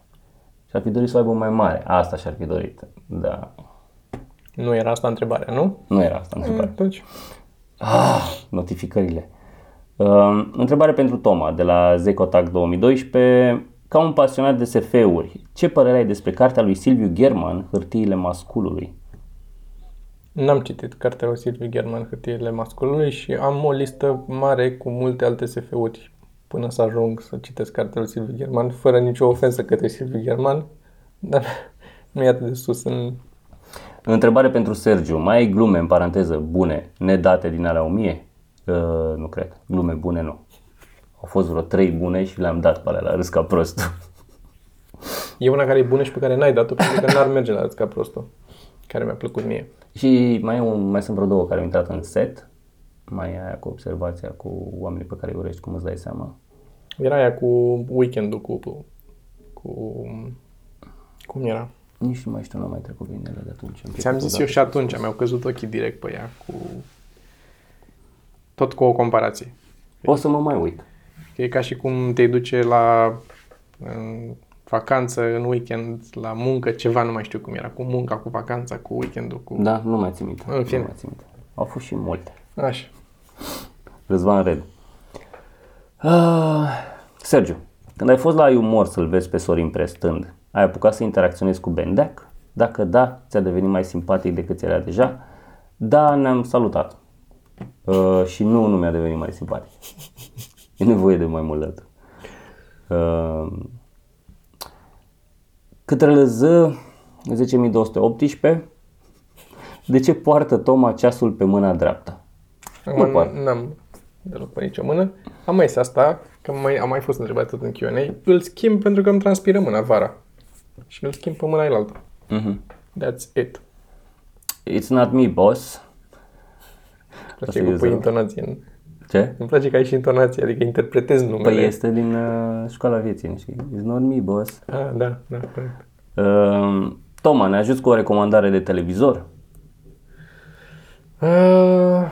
Și-ar fi dorit să o aibă mai mare. Asta și-ar fi dorit. Da. Nu era asta întrebarea, nu? Nu era asta întrebarea. Atunci. Ah, notificările. Uh, întrebare pentru Toma, de la Zecotac 2012. Ca un pasionat de SF-uri, ce părere ai despre cartea lui Silviu German, Hârtiile masculului? N-am citit cartea lui Silviu German, Hârtiile masculului și am o listă mare cu multe alte SF-uri până să ajung să citesc cartea lui Silviu German, fără nicio ofensă către Silviu German, dar nu e atât de sus în... Întrebare pentru Sergiu. Mai ai glume, în paranteză, bune, nedate din alea 1000? Uh, nu cred. Glume bune, nu. Au fost vreo 3 bune și le-am dat pe alea la râs ca prost. E una care e bună și pe care n-ai dat-o, pentru că n-ar merge la alți ca prostul, care mi-a plăcut mie. și mai, e un, mai sunt vreo două care au intrat în set. Mai e aia cu observația cu oamenii pe care îi urești, cum îți dai seama. Era aia cu weekendul, cu... cu cum era? Nici nu mai știu, nu am mai trecut bine ele de atunci. Am Ți-am trecut zis odată. eu și atunci, mi-au căzut ochii direct pe ea, cu... Tot cu o comparație. O să mă mai uit. Că E ca și cum te duce la în vacanță, în weekend, la muncă, ceva, nu mai știu cum era, cu munca, cu vacanța, cu weekendul, cu... Da, nu mai țin minte. În fine. Nu mai țin minte. Au fost și multe. Așa. Răzvan Red. Uh, Sergiu, când ai fost la umor să-l vezi pe Sorin prestând, ai apucat să interacționezi cu Bendeac? Dacă da, ți-a devenit mai simpatic decât ți era deja? Da, ne-am salutat. Uh, și nu, nu mi-a devenit mai simpatic. E nevoie de mai mult de atât. Uh, Către Z 10218 De ce poartă Toma ceasul pe mâna dreaptă? Acum poate. n-am deloc pe nicio mână. Am mai zis asta, că mai, am mai fost întrebat tot în Q&A. Îl schimb pentru că îmi transpiră mâna vara. Și îl schimb pe mâna ailaltă. Mhm. That's it. It's not me, boss. Îmi place Asta că e pui zero. intonație. în- Ce? Îmi place că ai și intonație, adică interpretezi numele. Păi este din uh, școala vieții, nu știi? It's not me, boss. Ah, da, da, corect. Uh, Toma, ne ajuți cu o recomandare de televizor? Uh,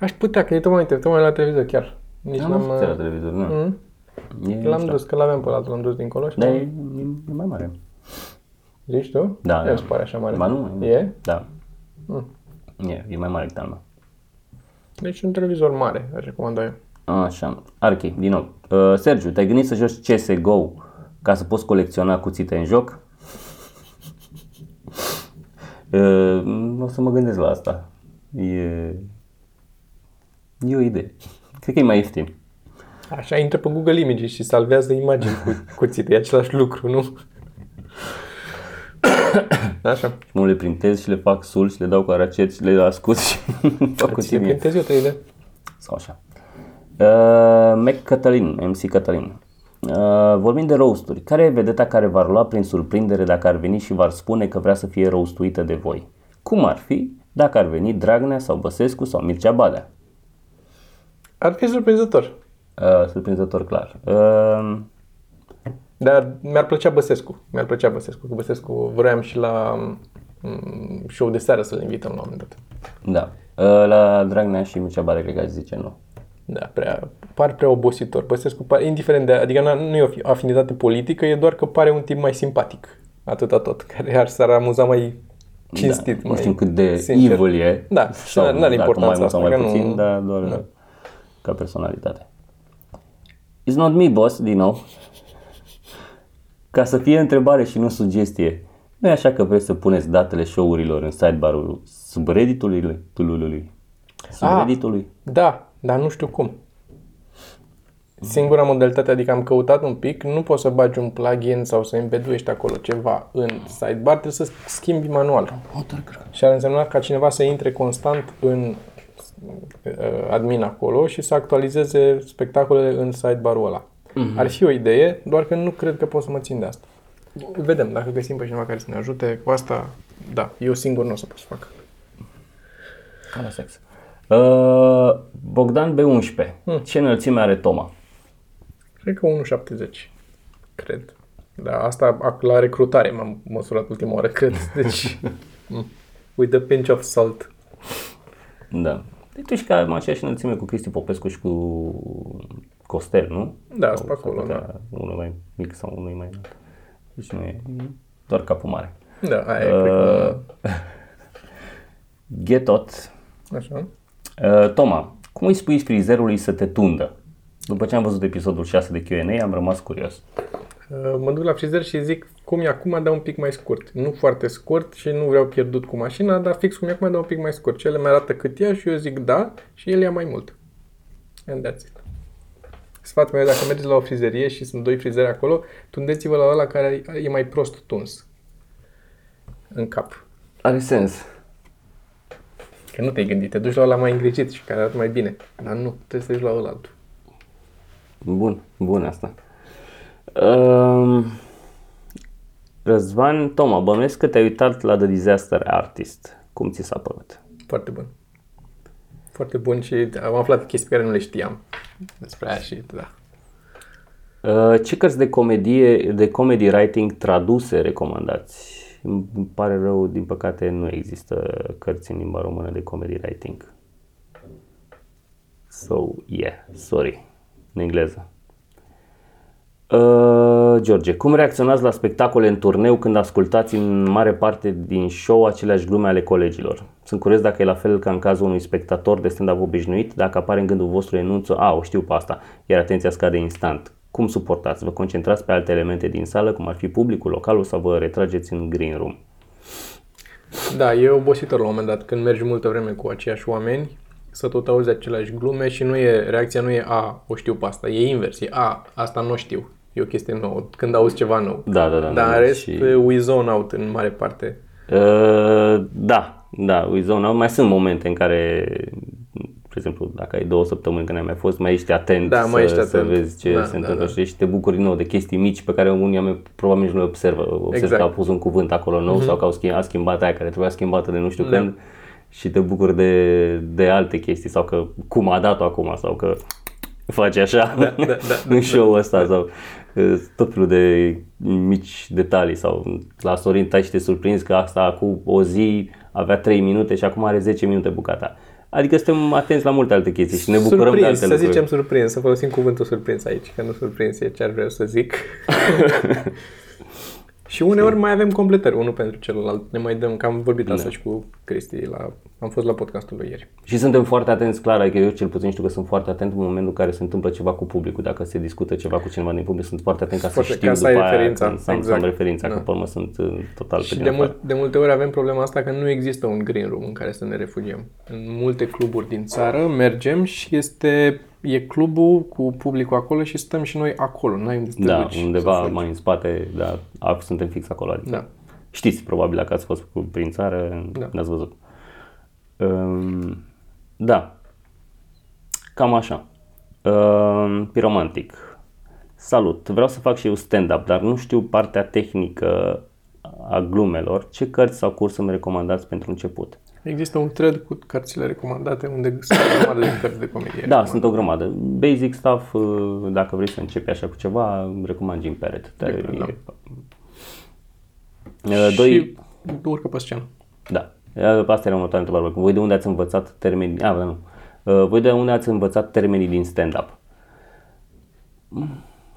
aș putea, că e tocmai, uite, tocmai la televizor chiar. Nici Am n-am... văzut la televizor, nu. Mm? E L-am mișto. dus, că l-aveam pe ăla, l-am dus dincolo și Dar l-am- e, e mai mare. Zici tu? Da, Nu da. îți pare așa mare. Ba nu? E? Da. Mm. E, e mai mare decât al meu. Deci un televizor mare, aș recomanda eu. Așa, Archi, din nou. Uh, Sergiu, te-ai gândit să joci CSGO ca să poți colecționa cuțite în joc? Uh, o să mă gândesc la asta. E, e o idee. Cred că e mai ieftin. Așa, intră pe Google Images și salvează imagini cu cuțite. E același lucru, nu? Așa. Nu le printez și le fac sul și le dau cu aracet și le ascult și fac Ți cuțit mie. printezi eu 3D. Sau așa. Uh, Mac Cătălin, MC Cătălin. Uh, vorbim de roasturi. Care e vedeta care v-ar lua prin surprindere dacă ar veni și v-ar spune că vrea să fie roastuită de voi? Cum ar fi dacă ar veni Dragnea sau Băsescu sau Mircea Badea? Ar fi surprinzător. Uh, surprinzător clar. Uh, Dar mi-ar plăcea Băsescu. Mi-ar plăcea Băsescu. Cu Băsescu vroiam și la mm, show de seară să-l invităm la un moment dat. da. Uh, la Dragnea și Mircea Badea cred că aș zice nu. Da, prea, par prea obositor. Băsescu, pare, indiferent de, adică n- nu e o fi- afinitate politică, e doar că pare un tip mai simpatic. Atâta tot, care ar s-ar amuza mai cinstit. da. mai Nu știu cât de sincer. evil e. Da, și n-are- n-are dacă importanța mai mult sau asta, mai că puțin, nu- dar doar da. ca personalitate. It's not me, boss, din nou. Ca să fie întrebare și nu sugestie. Nu e așa că vreți să puneți datele show-urilor în sidebar-ul subredditului? Tulului? Subredditului? Da, dar nu știu cum. Singura modalitate, adică am căutat un pic, nu poți să bagi un plugin sau să embeduiești acolo ceva în sidebar, trebuie să schimbi manual. Și ar însemna ca cineva să intre constant în uh, admin acolo și să actualizeze spectacolele în sidebar-ul ăla. Mm-hmm. Ar fi o idee, doar că nu cred că pot să mă țin de asta. Vedem, dacă găsim pe cineva care să ne ajute cu asta, da, eu singur nu o să pot să fac. Ca la sex. Uh, Bogdan B11. Hmm. Ce înălțime are Toma? Cred că 1,70. Cred. Da, asta la recrutare m-am măsurat ultima oară, cred. Deci, mm, with a pinch of salt. Da. Deci tu și că am aceeași înălțime cu Cristi Popescu și cu Costel, nu? Da, sunt pe acolo, da. Unul mai mic sau unul mai înalt. Deci nu e doar capul mare. Da, aia e, uh, cred că... Getot. Așa. Uh, Toma, cum îi spui frizerului să te tundă? După ce am văzut episodul 6 de Q&A, am rămas curios. Uh, mă duc la frizer și zic cum e acum, dar un pic mai scurt. Nu foarte scurt și nu vreau pierdut cu mașina, dar fix cum e acum, dar un pic mai scurt. Cele mi arată cât ia și eu zic da și el ia mai mult. And that's it. Sfatul meu, dacă mergeți la o frizerie și sunt doi frizeri acolo, tundeți-vă la ăla care e mai prost tuns în cap. Are sens. Că nu te-ai gândit, te duci la ăla mai îngrijit și care arată mai bine. Dar nu, trebuie să te duci la ăla altul. Bun, bun asta. Um, Răzvan Toma, bănuiesc că te-ai uitat la The Disaster Artist. Cum ți s-a părut? Foarte bun. Foarte bun și am aflat chestii pe care nu le știam despre aia și da. Uh, ce cărți de comedie, de comedy writing traduse recomandați? Îmi pare rău, din păcate nu există cărți în limba română de comedy writing. So, yeah, sorry. În engleză. Uh, George, cum reacționați la spectacole în turneu când ascultați în mare parte din show aceleași glume ale colegilor? Sunt curios dacă e la fel ca în cazul unui spectator de stand-up obișnuit, dacă apare în gândul vostru enunță, a, o știu pe asta, iar atenția scade instant. Cum suportați? Vă concentrați pe alte elemente din sală, cum ar fi publicul, localul sau vă retrageți în green room? Da, e obositor la un moment dat când mergi multă vreme cu aceiași oameni, să tot auzi aceleași glume și nu e, reacția nu e a, o știu pe asta, e invers, e a, asta nu știu. E o chestie nouă, când auzi ceva nou. Da, da, da. Dar da, în rest, și... we zone out în mare parte. Uh, da, da, we zone out. Mai sunt momente în care, de exemplu, dacă ai două săptămâni când ai mai fost, mai ești atent, da, să, mai ești atent. să vezi ce da, se da, întâmplă da. și te bucuri din nou de chestii mici pe care unii oameni probabil nici nu le observă. Observă Exact. că a pus un cuvânt acolo nou mm-hmm. sau că au schimbat, a schimbat aia care trebuia schimbată de nu știu Da. când și te bucuri de, de alte chestii sau că cum a dat-o acum sau că face așa Da, da, da, în show-ul ăsta sau uh, tot felul de mici detalii sau la Sorin tai și te surprinzi că asta acum o zi avea 3 minute și acum are 10 minute bucata. Adică suntem atenți la multe alte chestii și ne bucurăm surprins, de alte să lucruri. zicem surprins, să folosim cuvântul surprins aici, că nu surprins e ce ar vrea să zic. și uneori mai avem completări, unul pentru celălalt. Ne mai dăm, că am vorbit asta și cu Cristi, la, am fost la podcastul lui ieri. Și suntem foarte atenți, clar, adică eu cel puțin știu că sunt foarte atent în momentul în care se întâmplă ceva cu publicul, dacă se discută ceva cu cineva din public, sunt foarte atent ca să Foarte- știu ca să după ai aia referința, când- să am, să am exact. referința, Da. că pe urmă sunt uh, total pe Și din de, afară. mult, de multe ori avem problema asta că nu există un green room în care să ne refugiem. În multe cluburi din țară mergem și este e clubul cu publicul acolo și stăm și noi acolo. Nu ai unde să te Da, duci să undeva fugi. mai în spate, da, a, suntem fix acolo. Adică. Da. Știți, probabil, dacă ați fost cu- prin țară, Da. ne-ați văzut. Um, da, cam așa. Um, piromantic. Salut, vreau să fac și eu stand-up, dar nu știu partea tehnică a glumelor. Ce cărți sau curs îmi recomandați pentru început? Există un thread cu cărțile recomandate unde sunt o grămadă de cărți de comedie. Da, sunt o grămadă. Basic stuff, uh, dacă vrei să începi așa cu ceva, îmi recomand Jim Perret. Dar Bine, da. e- Uh, Doi, Și urcă pe scenă. Da. Asta era următoarea întrebare. Voi de unde ați învățat termenii? Ah, da, nu. Uh, Voi de unde ați învățat termenii din stand-up? Mm,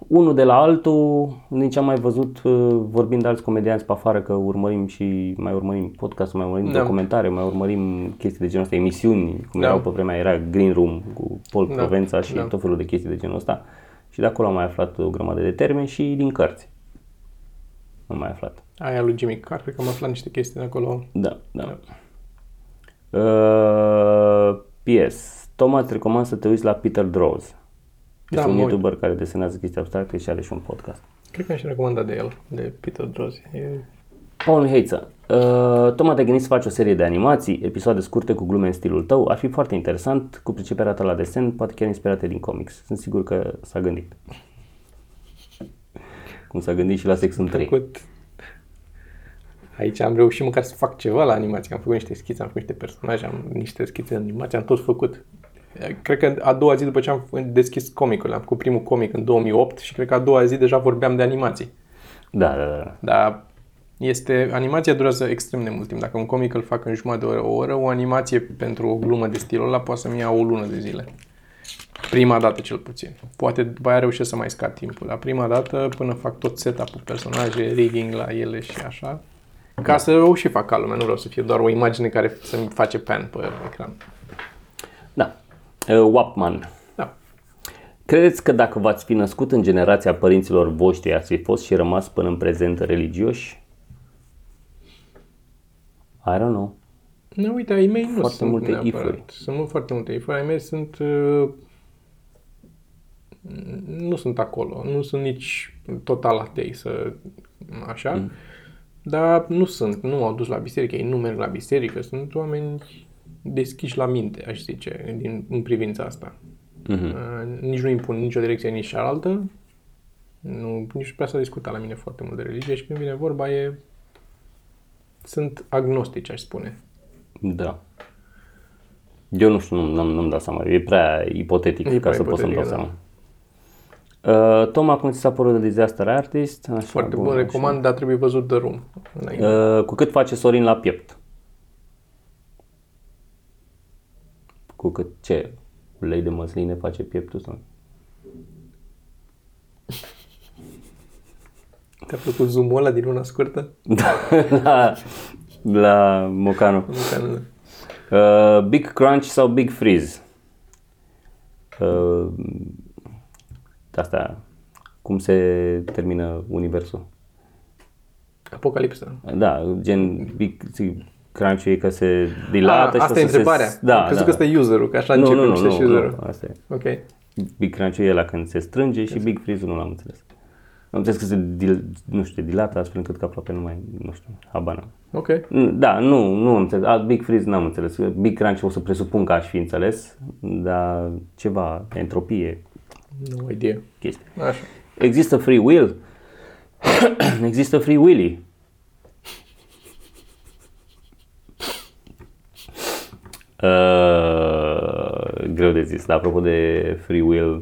Unul de la altul, din ce am mai văzut uh, vorbind de alți comedianți pe afară, că urmărim și mai urmărim podcast mai urmărim Da. documentare, mai urmărim chestii de genul ăsta, emisiuni, cum Da. erau pe vremea, era Green Room cu Paul Da. Provența și Da. tot felul de chestii de genul ăsta. Și de acolo am mai aflat o grămadă de termeni și din cărți. Am mai aflat. Aia lui Jimmy Carr, cred că am aflat niște chestii de acolo. Da, da. Uh, PS. Toma îți recomand să te uiți la Peter Droz. Este Da, un mă uit. youtuber care desenează chestii abstracte și are și un podcast. Cred că am și recomandat de el, de Peter Drozi. E Paul Heiță, uh, Toma, te-ai gândit să faci o serie de animații, episoade scurte cu glume în stilul tău, ar fi foarte interesant, cu priceperea ta la desen, poate chiar inspirate din comics. Sunt sigur că s-a gândit. Cum s-a gândit și la Sex în 3. făcut... Aici am reușit măcar să fac ceva la animație. Am făcut niște schițe, am făcut niște personaje, am niște schițe în animație, am tot făcut. Cred că a doua zi după ce am deschis comicul, am făcut primul comic în 2008 și cred că a doua zi deja vorbeam de animații. Da, da, da. Dar este, animația durează extrem de mult timp. Dacă un comic îl fac în jumătate de oră, o oră, o animație pentru o glumă de stilul ăla poate să-mi ia o lună de zile. Prima dată cel puțin. Poate după aia reușesc să mai scad timpul. Dar prima dată, până fac tot setup-ul personaje, rigging la ele și așa, ca să o și fac ca lumea, nu vreau să fie doar o imagine care să-mi face pan pe ecran. Da. Uh, Wapman. Da. Credeți că dacă v-ați fi născut în generația părinților voștri, ați fi fost și rămas până în prezent religioși? I don't know. Nu, uite, ai mei nu Foarte sunt multe neapărat. if-uri. Sunt mult foarte multe if Ai mei sunt... Uh, nu sunt acolo. Nu sunt nici total atei, să... Așa. Mm. Dar nu sunt. Nu au dus la biserică. Ei nu merg la biserică. Sunt oameni deschiși la minte, aș zice, din, în privința asta. Mhm. Uh, nici nu impun nicio direcție, nici cealaltă. Nu, nici nu prea s-a discutat la mine foarte mult de religie și când vine vorba e... Sunt agnostici, aș spune. Da. Eu nu știu, nu, nu, nu-mi dau seama. E prea ipotetic E ca prea să pot să-mi dau ipotetic, seama. Uh, Toma, cum ți s-a părut de Disaster Artist? Așa, Foarte bun, așa. recomand, dar trebuie văzut de rum. Înainte. Uh, cu cât face Sorin la piept? Cu cât ce? Ulei de măsline face pieptul sau? Te-a plăcut zoom-ul ăla din una scurtă? Da, la, la Mocano. Nu, nu. Uh, Big Crunch sau Big Freeze? Uh, asta, cum se termină universul? Apocalipsa. Da, gen Big Crunch e că se dilată Ah, și asta o e să întrebarea. Se, da, Am crezut da. că ăsta e userul, că așa nu, începe nu, nu, și nu, userul. nu, asta e. Ok. Big Crunch e la când se strânge și Big Freeze nu l-am înțeles. Am înțeles că se, dil, nu știu, dilată astfel încât că aproape nu mai, nu știu, habar n-am. Ok. Da, nu, nu am înțeles. A, Big Freeze n-am înțeles. Big Crunch o să presupun că aș fi înțeles, dar ceva, entropie, No idea. chestii. Așa. Există free will? Există free willy. Uh, greu de zis, dar apropo de free will,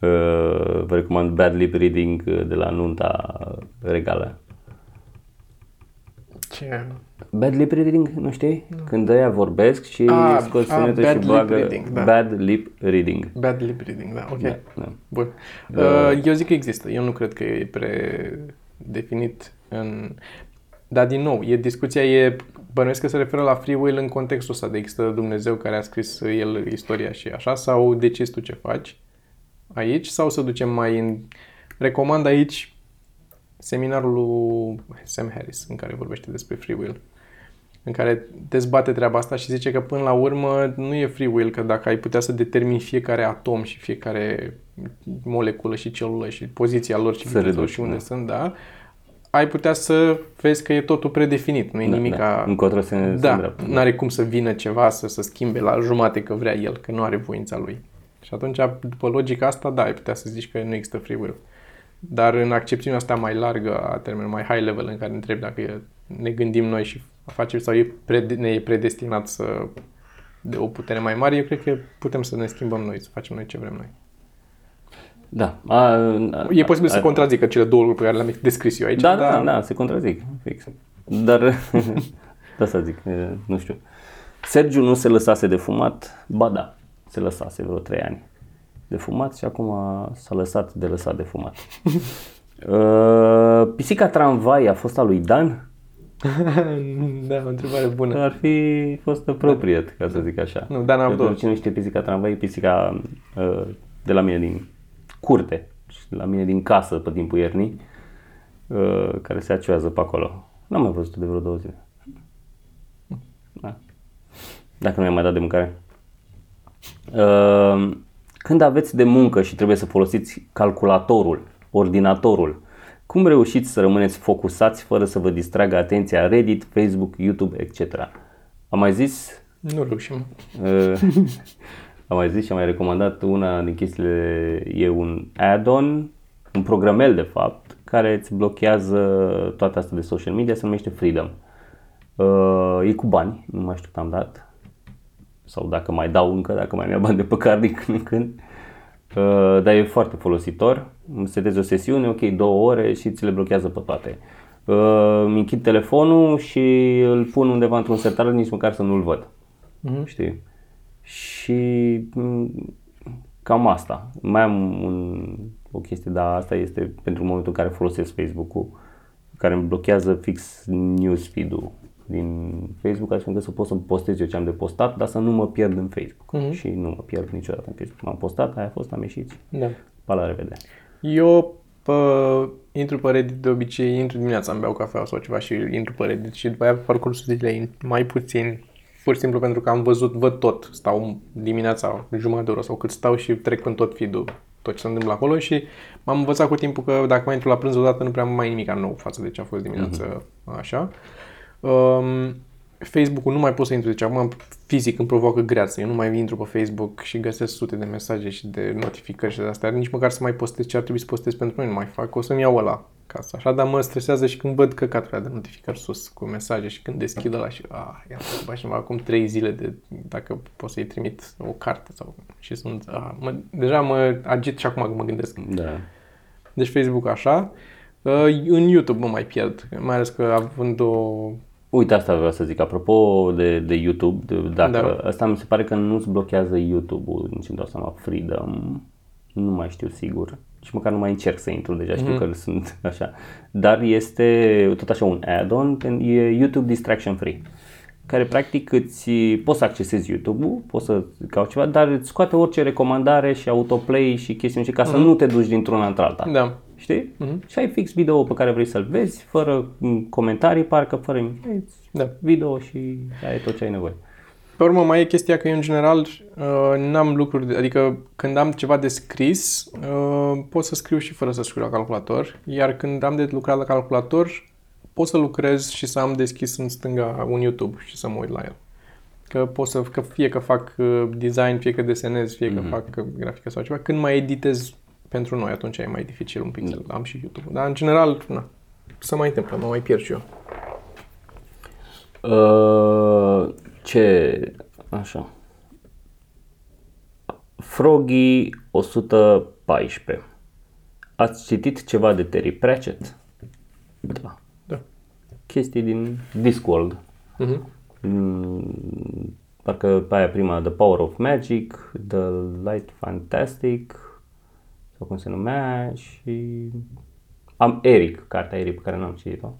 uh, vă recomand Bad Lip Reading uh, de la Nunta Regală. Ce? Bad Lip Reading, nu știi? Când ăia vorbesc și Ah, scot ah, sunete bad și lip bagă reading, da. Bad Lip Reading. Bad lip reading, da, ok. Da, da. Bun. Uh, eu zic că există. Eu nu cred că e predefinit în... Dar din nou, e, discuția e, bănuiesc că se referă la free will în contextul ăsta, de există Dumnezeu care a scris el istoria și așa, sau decizi tu ce faci aici, sau să ducem mai în... Recomand aici seminarul lui Sam Harris, în care vorbește despre free will, în care dezbate treaba asta și zice că până la urmă nu e free will, că dacă ai putea să determini fiecare atom și fiecare moleculă și celulă și poziția lor și Să viteza lor reduci, și unde da. sunt, da, ai putea să vezi că e totul predefinit, nu e Da, nimic da. Încotro se, se Da, îndreaptă. nu are cum să vină ceva să se schimbe la jumate că vrea el, că nu are voința lui. Și atunci, după logica asta, da, ai putea să zici că nu există free will. Dar în accepțiunea asta mai largă a termenului, mai high level, în care întreb dacă e, ne gândim noi și facem sau e prede, ne e predestinat să de o putere mai mare, eu cred că putem să ne schimbăm noi, să facem noi ce vrem noi. Da. A, a, E posibil a, să contrazică cele două lucruri pe care le-am descris eu aici, Da, dar da, da, se contrazic, fix. Dar, da să zic, e, nu știu. Sergiu nu se lăsase de fumat, ba da, se lăsase vreo trei ani de fumat și acum s-a lăsat de lăsat de fumat. Uh, pisica tramvai a fost a lui Dan? da, o întrebare bună. Ar fi fost appropriate, ca să zic așa. Nu, Dan Pentru Avdor. Cine nu știe pisica tramvai, e pisica uh, de la mine din curte și de la mine din casă pe timpul iernii, uh, care se acioază pe acolo. N-am mai văzut de vreo două zile. Da. Dacă nu i-am mai dat de mâncare. Uh, când aveți de muncă și trebuie să folosiți calculatorul, ordinatorul, Cum reușiți să rămâneți focusați fără să vă distragă atenția Reddit, Facebook, YouTube, etc.? Am mai zis Nu reușim. Uh, am mai zis și am mai recomandat una din chestiile, e un add-on, un programel de fapt, care îți blochează toate astea de social media, se numește Freedom. Uh, e cu bani, nu mai știu cât am dat, sau dacă mai dau încă, dacă mai mi-a bani de pe card din când în când. Uh, dar e foarte folositor. Setezi o sesiune, ok, două ore și ți le blochează pe toate. Uh, îmi închid telefonul și îl pun undeva într-un sertar, nici măcar să nu-l văd. Mhm. Știi? Și m, cam asta. Mai am un, o chestie, dar asta este pentru momentul în care folosesc Facebook-ul, care îmi blochează fix newsfeed-ul din Facebook, astfel încât să pot să postez eu ce am de postat, dar să nu mă pierd în Facebook. Mhm. Și nu mă pierd niciodată în Facebook. M-am postat, aia a fost, am ieșit. Da. Pa la revedere. Eu pă, intru pe Reddit de obicei, intru dimineața, îmi beau cafea sau ceva și intru pe Reddit și după aia pe parcursul zilei mai puțin, pur și simplu pentru că am văzut, văd tot, stau dimineața jumătate de oră sau cât stau și trec în tot feed-ul tot ce se întâmplă acolo și m-am învățat cu timpul că dacă mai intru la prânz odată nu prea mai e nimic nou față de ce a fost dimineața așa. Um, Facebook-ul nu mai pot să intru, deci acum fizic îmi provoacă greață. Eu nu mai intru pe Facebook și găsesc sute de mesaje și de notificări și de astea. Nici măcar să mai postez ce ar trebui să postez pentru noi, nu mai fac. O să-mi iau ăla casă. Așa, dar mă stresează și când văd căcaturile de notificări sus cu mesaje și când deschid ăla și ah, ia să cineva acum trei zile de dacă pot să-i trimit o carte sau și sunt ah, mă, deja mă agit și acum când mă gândesc. Da. Deci Facebook așa. Uh, în YouTube mă mai pierd, mai ales că având o Uite, asta vreau să zic. Apropo de, de YouTube, de, dacă Da. asta mi se pare că nu-ți blochează YouTube-ul, nici îmi dau seama, Freedom, nu mai știu sigur. Și măcar nu mai încerc să intru, deja știu că sunt așa. Dar este tot așa un add-on, pen- e YouTube Distraction Free care practic îți poți să accesezi YouTube-ul, poți să cauți ceva, dar îți scoate orice recomandare și autoplay și chestiuni și ca să nu te duci dintr-una într-alta. Da. Știi? Și ai fix video pe care vrei să-l vezi, fără m, comentarii, parcă fără nimic. Ai Da. video și ai tot ce ai nevoie. Pe urmă, mai e chestia că eu, în general, uh, n-am lucruri, de, adică când am ceva de scris, uh, pot să scriu și fără să scriu la calculator, iar când am de lucrat la calculator, pot să lucrez și să am deschis în stânga un YouTube și să mă uit la el. Că pot să, că fie că fac uh, design, fie că desenez, fie că fac uh, grafică sau ceva, când mai editez pentru noi, atunci e mai dificil un pic să am și YouTube. Dar, în general, na, să mai întâmplă, mă mai pierd și eu. Uh, ce... Așa. Froggy 114. Ați citit ceva de Terry Pratchett? Da. Da. Chestii din Discworld. Mhm. Mm, parcă pe aia prima The Power of Magic, The Light Fantastic sau cum se numea și am Eric, cartea Eric pe care n-am citit-o.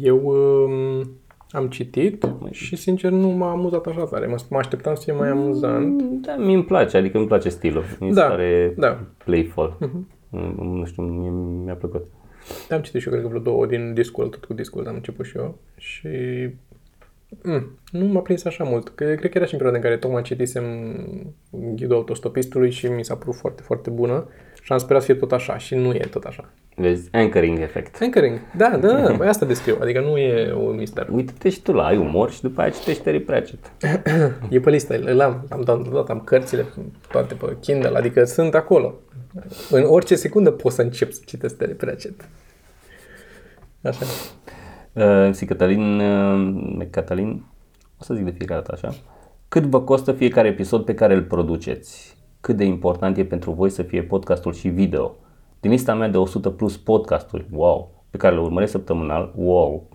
Eu um, am citit și sincer nu m-a amuzat așa tare. Mă, mă așteptam să fie mai amuzant. Da, mi îmi place, adică îmi place stilul. Mi se Da, pare da. playful. Mm, Nu știu, mie, mi-a plăcut. Am citit și eu, cred că vreo două din Discord, tot cu Discord am început și eu. Și mm, nu m-a prins așa mult. Că, cred că era și în perioada în care tocmai citisem ghidul autostopistului și mi s-a părut foarte, foarte bună. Și am sperat să fie tot așa și nu e tot așa. Vezi, anchoring effect. Anchoring. Da, da, da, băi, asta descriu. Adică nu e un mister. Uite-te și tu la ai umor și după aia citești Terry Pratchett. E pe listă, îl am, am downloadat, am cărțile toate pe Kindle, adică sunt acolo. În orice secundă pot să încep să citesc Terry Pratchett. Așa. Uh, și Cătălin, uh, Cătălin, o să zic de fiecare dată așa, cât vă costă fiecare episod pe care îl produceți? Cât de important e pentru voi să fie podcastul și video? Din lista mea de 100 plus podcasturi, wow, pe care le urmăresc săptămânal, wow,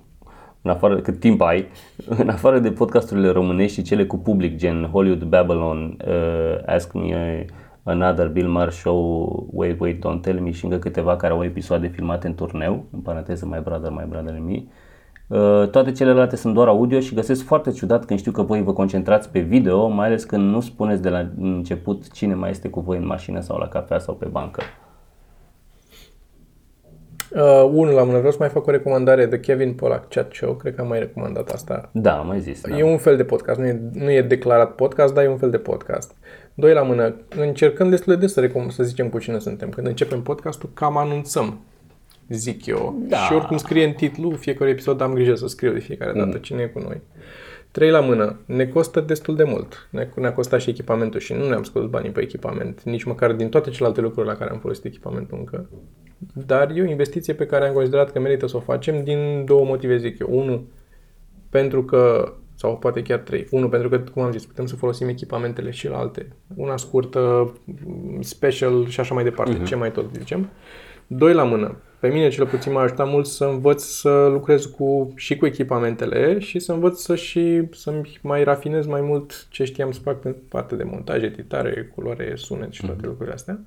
în afară, cât timp ai, în afară de podcasturile românești și cele cu public, gen Hollywood Babylon, uh, Ask Me Another, Bill Maher Show, Wait, Wait, Don't Tell Me și încă câteva care au episoade filmate în turneu, în paranteză My Brother, My Brother and Me. Uh, toate celelalte sunt doar audio și găsesc foarte ciudat când știu că voi vă concentrați pe video, mai ales când nu spuneți de la început cine mai este cu voi în mașină sau la cafea sau pe bancă. Uh, unul la mână, vreau să mai fac o recomandare de Kevin Pollack Chat Show, cred că am mai recomandat asta. Da, am mai zis. Da. E un fel de podcast, nu e, nu e declarat podcast, dar e un fel de podcast. Doi la mână, încercăm destul de des să, recom- să zicem cu cine suntem. Când începem podcastul, cam anunțăm zic eu. Da. Și oricum scrie în titlu fiecare episod, am grijă să scriu de fiecare dată cine e cu noi. Trei la mână. Ne costă destul de mult. Ne- Ne-a costat și echipamentul și nu ne-am scos banii pe echipament, nici măcar din toate celelalte lucruri la care am folosit echipamentul încă. Dar e o investiție pe care am considerat că merită să o facem din două motive, zic eu. Unu, pentru că, sau poate chiar trei. Unu, pentru că, cum am zis, putem să folosim echipamentele și la alte. Una scurtă, special și așa mai departe, ce mai tot zicem. Doi la mână. Pe mine cel puțin m-a ajutat mult să învăț să lucrez cu, și cu echipamentele și să învăț să și să-mi mai rafinez mai mult ce știam să fac pe partea de montaj, editare, culoare, sunet și toate lucrurile astea.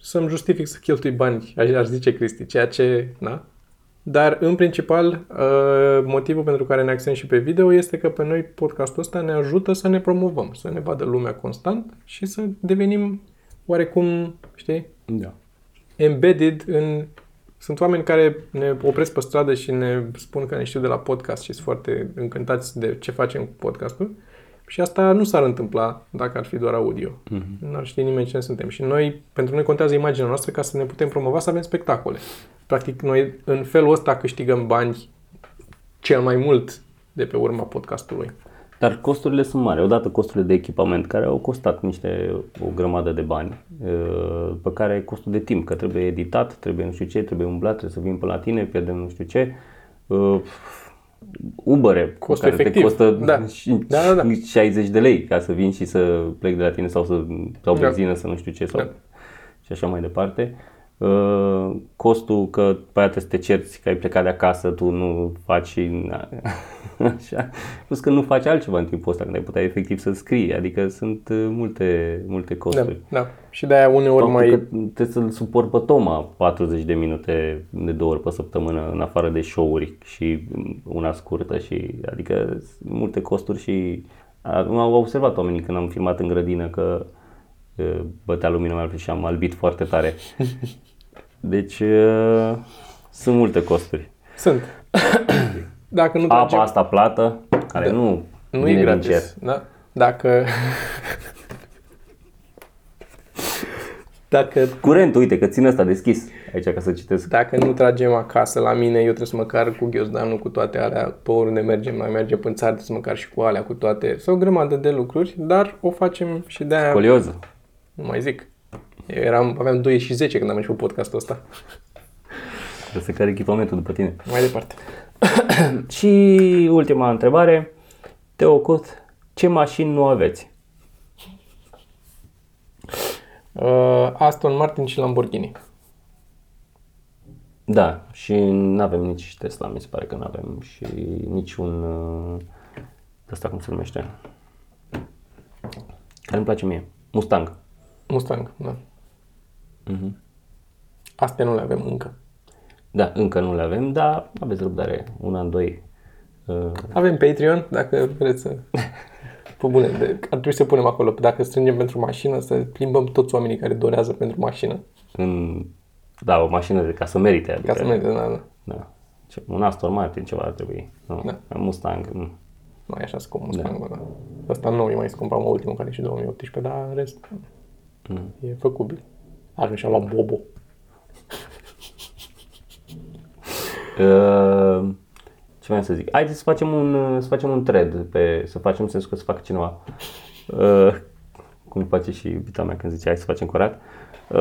Să-mi justific să cheltui bani, aș, aș zice Cristi, ceea ce, na, dar, în principal, uh, motivul pentru care ne axăm și pe video este că pe noi podcastul ăsta ne ajută să ne promovăm, să ne vadă lumea constant și să devenim oarecum, știi, Da. Embedded în... Sunt oameni care ne opresc pe stradă și ne spun că ne știu de la podcast și sunt foarte încântați de ce facem cu podcastul. Și asta nu s-ar întâmpla dacă ar fi doar audio. Mm-hmm. Nu ar ști nimeni cine suntem. Și noi, pentru noi contează imaginea noastră ca să ne putem promova, să avem spectacole. Practic, noi în felul ăsta câștigăm bani cel mai mult de pe urma podcastului. Dar costurile sunt mari. Odată costurile de echipament care au costat niște o grămadă de bani, uh, pe care costul de timp, că trebuie editat, trebuie nu știu ce, trebuie umblat, trebuie să vin pe la tine, pierdem nu știu ce. Uh, Uber Costul care efectiv. te costă Da. și- Da, da, da. 60 de lei ca să vin și să plec de la tine sau să sau Da. benzină, să nu știu ce sau Da. și așa mai departe. Uh, costul că pe aia trebuie să te cerți că ai plecat de acasă, tu nu faci na, așa. Plus că nu faci altceva în timpul ăsta când ai putea efectiv să scrii, adică sunt uh, multe, multe Da, costuri. da. Și de-aia uneori Faptul mai... că trebuie să-l suport pe Toma 40 de minute de două ori pe săptămână în afară de show-uri și una scurtă și adică sunt multe costuri și am au observat oamenii când am filmat în grădină că uh, bătea lumina mai mult și am albit foarte tare. Deci uh, sunt multe costuri. Sunt. Dacă nu Apa tragem... asta plată, care nu, Nu vine e din gratis. cer. Da? Dacă... Dacă, Curentul, uite că țin ăsta deschis aici ca să citesc. dacă nu tragem acasă la mine, eu trebuie să mă car cu ghiozdanul, cu toate alea, pe oriunde mergem, mai mergem până țară, trebuie să mă car și cu alea, cu toate. Sunt o grămadă de lucruri, dar o facem și de-aia, Colioză. nu mai zic. Eu eram, aveam 2 și 10 când am început podcastul ăsta. Trebuie să care echipamentul după tine. Mai departe. Și ultima întrebare. Teo Cut, ce mașini nu aveți? Uh, Aston Martin și Lamborghini. Da, și nu avem nici Tesla, mi se pare că nu avem și nici un uh, ăsta cum se numește. Care îmi place mie. Mustang. Mustang, da. Mhm. Astea nu le avem încă. Da, încă nu le avem, dar aveți răbdare, un an, doi. Uh, Avem Patreon, dacă vreți să... Pe bune, de, ar trebui să punem acolo, dacă strângem pentru mașină, să plimbăm toți oamenii care dorează pentru mașină. în, da, o mașină de ca să merite. Adică, Ca să mergem, da, da. Da. Ce, un Aston Martin ceva ar trebui. Nu, Da. Mustang. mm. Nu e așa scump Mustang, da. da. Ăsta nou e mai scump, am ultimul care e și 2018, dar în rest Mm. e făcubil. Așa și-am luat Bobo. Uh, ce mai să zic? Haideți să facem un, uh, să facem un thread, pe, să facem sensul că să facă cineva. Uh, cum face și iubita mea când zice hai să facem curat. Uh,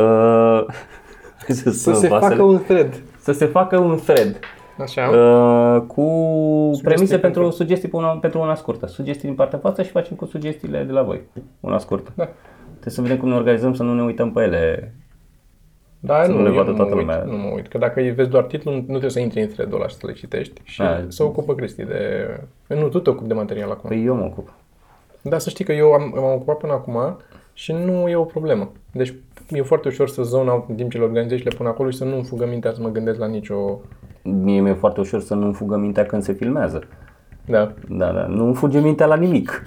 hai să, Să spunem se vasele. facă un thread. să se facă un thread Așa. uh, cu premise pentru, pentru- sugestii pe una, pentru una scurtă. Sugestii din partea voastră și facem cu sugestiile de la voi. Una scurtă. Da. Trebuie să vedem cum ne organizăm să nu ne uităm pe ele. Da, Să nu, nu le eu vadă nu toată mă uit, lumea. Nu mă uit, că dacă vezi doar titlul, nu trebuie să intri în thread-ul ăla și să le citești și Da. să ocupă Cristi de... Nu, tu te ocupi de material acum. Păi eu mă ocup. Dar să știi că eu am, m-am ocupat până acum și nu e o problemă. Deci e foarte ușor să zone out în timp ce le organizez și le pun acolo și să nu-mi fugă mintea să mă gândesc la nicio... Mie mi-e foarte ușor să nu-mi fugă mintea când se filmează. Da. Da, da, nu fuge mintea la nimic.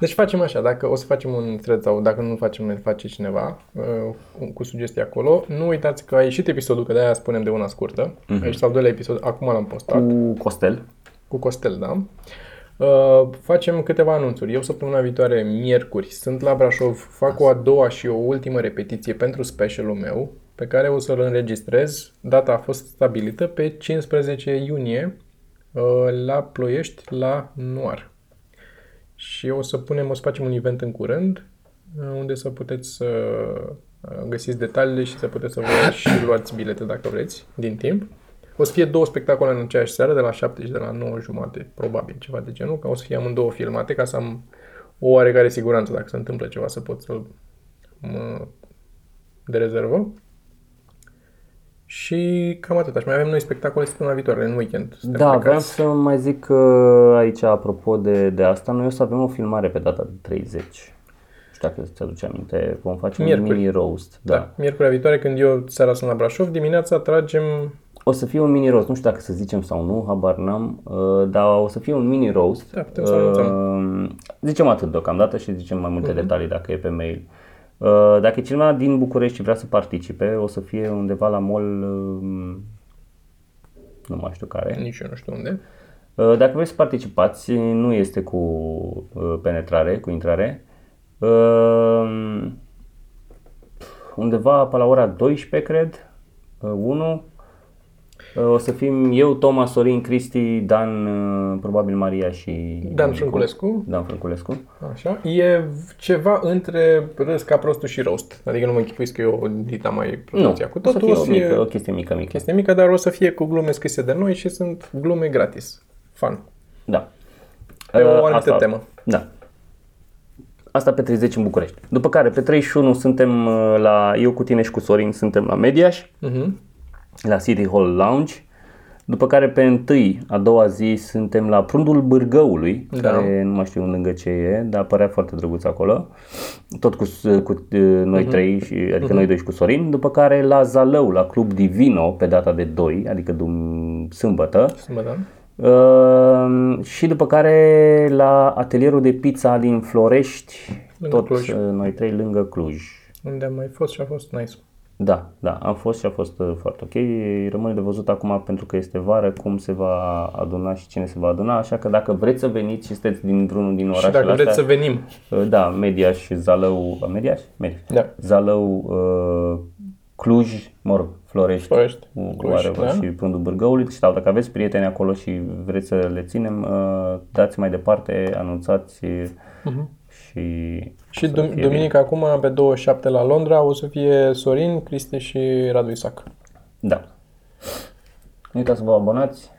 Deci facem așa, dacă o să facem un thread sau dacă nu facem, ne face cineva uh, cu sugestii acolo. Nu uitați că a ieșit episodul, că de-aia spunem de una scurtă. Uh-huh. A ieșit al doilea episod, acum l-am postat. Cu Costel. cu Costel, da? Uh, facem câteva anunțuri. Eu săptămâna viitoare, miercuri, sunt la Brașov, fac o a doua și o ultimă repetiție pentru specialul meu. pe care o să-l înregistrez. Data a fost stabilită pe 15 iunie uh, la Ploiești, la Noar. Și o să punem, o să facem un event în curând, uh, unde să puteți să uh, găsiți detaliile și să puteți să vă și luați bilete dacă vreți, din timp. O să fie două spectacole în aceeași seară, de la 7 și de la 9 jumate, probabil, ceva de genul, că o să fie amândouă filmate, ca să am o oarecare siguranță dacă se întâmplă ceva să pot să mă de rezervă. Și cam atât. Și mai avem noi spectacole săptămâna viitoare, în weekend. Suntem Da, vreau plecați. să mai zic că aici, apropo de, de asta, noi o să avem o filmare pe data de 30. Nu știu dacă ți aduce aminte, vom face Miercuri. un mini roast. Da. Da. Miercurea viitoare, când eu seara sunt la Brașov, dimineața tragem... O să fie un mini roast, nu știu dacă să zicem sau nu, habar n-am, uh, dar o să fie un mini roast. Da, putem să anunțăm. Uh, Zicem atât deocamdată și zicem mai multe detalii dacă e pe mail. Uh, Dacă e cineva din București și vrea să participe, o să fie undeva la mall, uh, nu mai știu care. Nici eu nu știu unde. Uh, Dacă vreți să participați, nu este cu uh, penetrare, cu intrare. Uh, Undeva pe la ora 12, cred, 1. O să fim eu, Toma, Sorin, Cristi, Dan, uh, probabil Maria și... Dan Frânculescu. Dan Frânculescu. Așa. E ceva între râs ca prostul și roast. Adică nu mă închipuiți că eu dita mai Nu, producția cu o să totul. fie O o, să fie mică, o chestie mică, mică. chestie mică, dar o să fie cu glume scrise de noi și sunt glume gratis. Fun. Da. Pe o Uh, anumită asta- temă. Da. Asta pe 30 în București. După care, pe 31 suntem uh, la, eu cu tine și cu Sorin, suntem la Mediaș, Mhm. La City Hall Lounge. După care pe întâi, a doua zi, suntem la Prundul Bârgăului, Da. care nu mai știu lângă ce e, dar părea foarte drăguț acolo. Tot cu, cu uh, noi Mhm. trei, și, adică noi doi și cu Sorin. După care la Zalău, la Club Divino, pe data de 2, adică dum, sâmbătă. Sâmbătă. Uh, și după care la atelierul de pizza din Florești, Lângă tot Cluj. uh, noi trei lângă Cluj. Unde am mai fost și a fost nice. Da, da, am fost și a fost uh, foarte ok. Rămâne de văzut acum pentru că este vară cum se va aduna și cine se va aduna, așa că dacă vreți să veniți și sunteți dintr-unul din Și orașele dacă vreți astea, să venim, uh, da, Mediaș, Zalău, a, Mediaș? Mediaș. Da. Zalău, uh, Cluj, mă rog, Florești, Florești, Cluj, Cluj, da. și Prundul Bârgăului. Și dacă aveți prieteni acolo și vreți să le ținem, uh, dați mai departe, anunțați Mhm. Și... Și o să dum- fie duminica acum, pe 27 la Londra, o să fie Sorin, Cristi și Radu Isac. bine. Da. Nu uitați să vă abonați,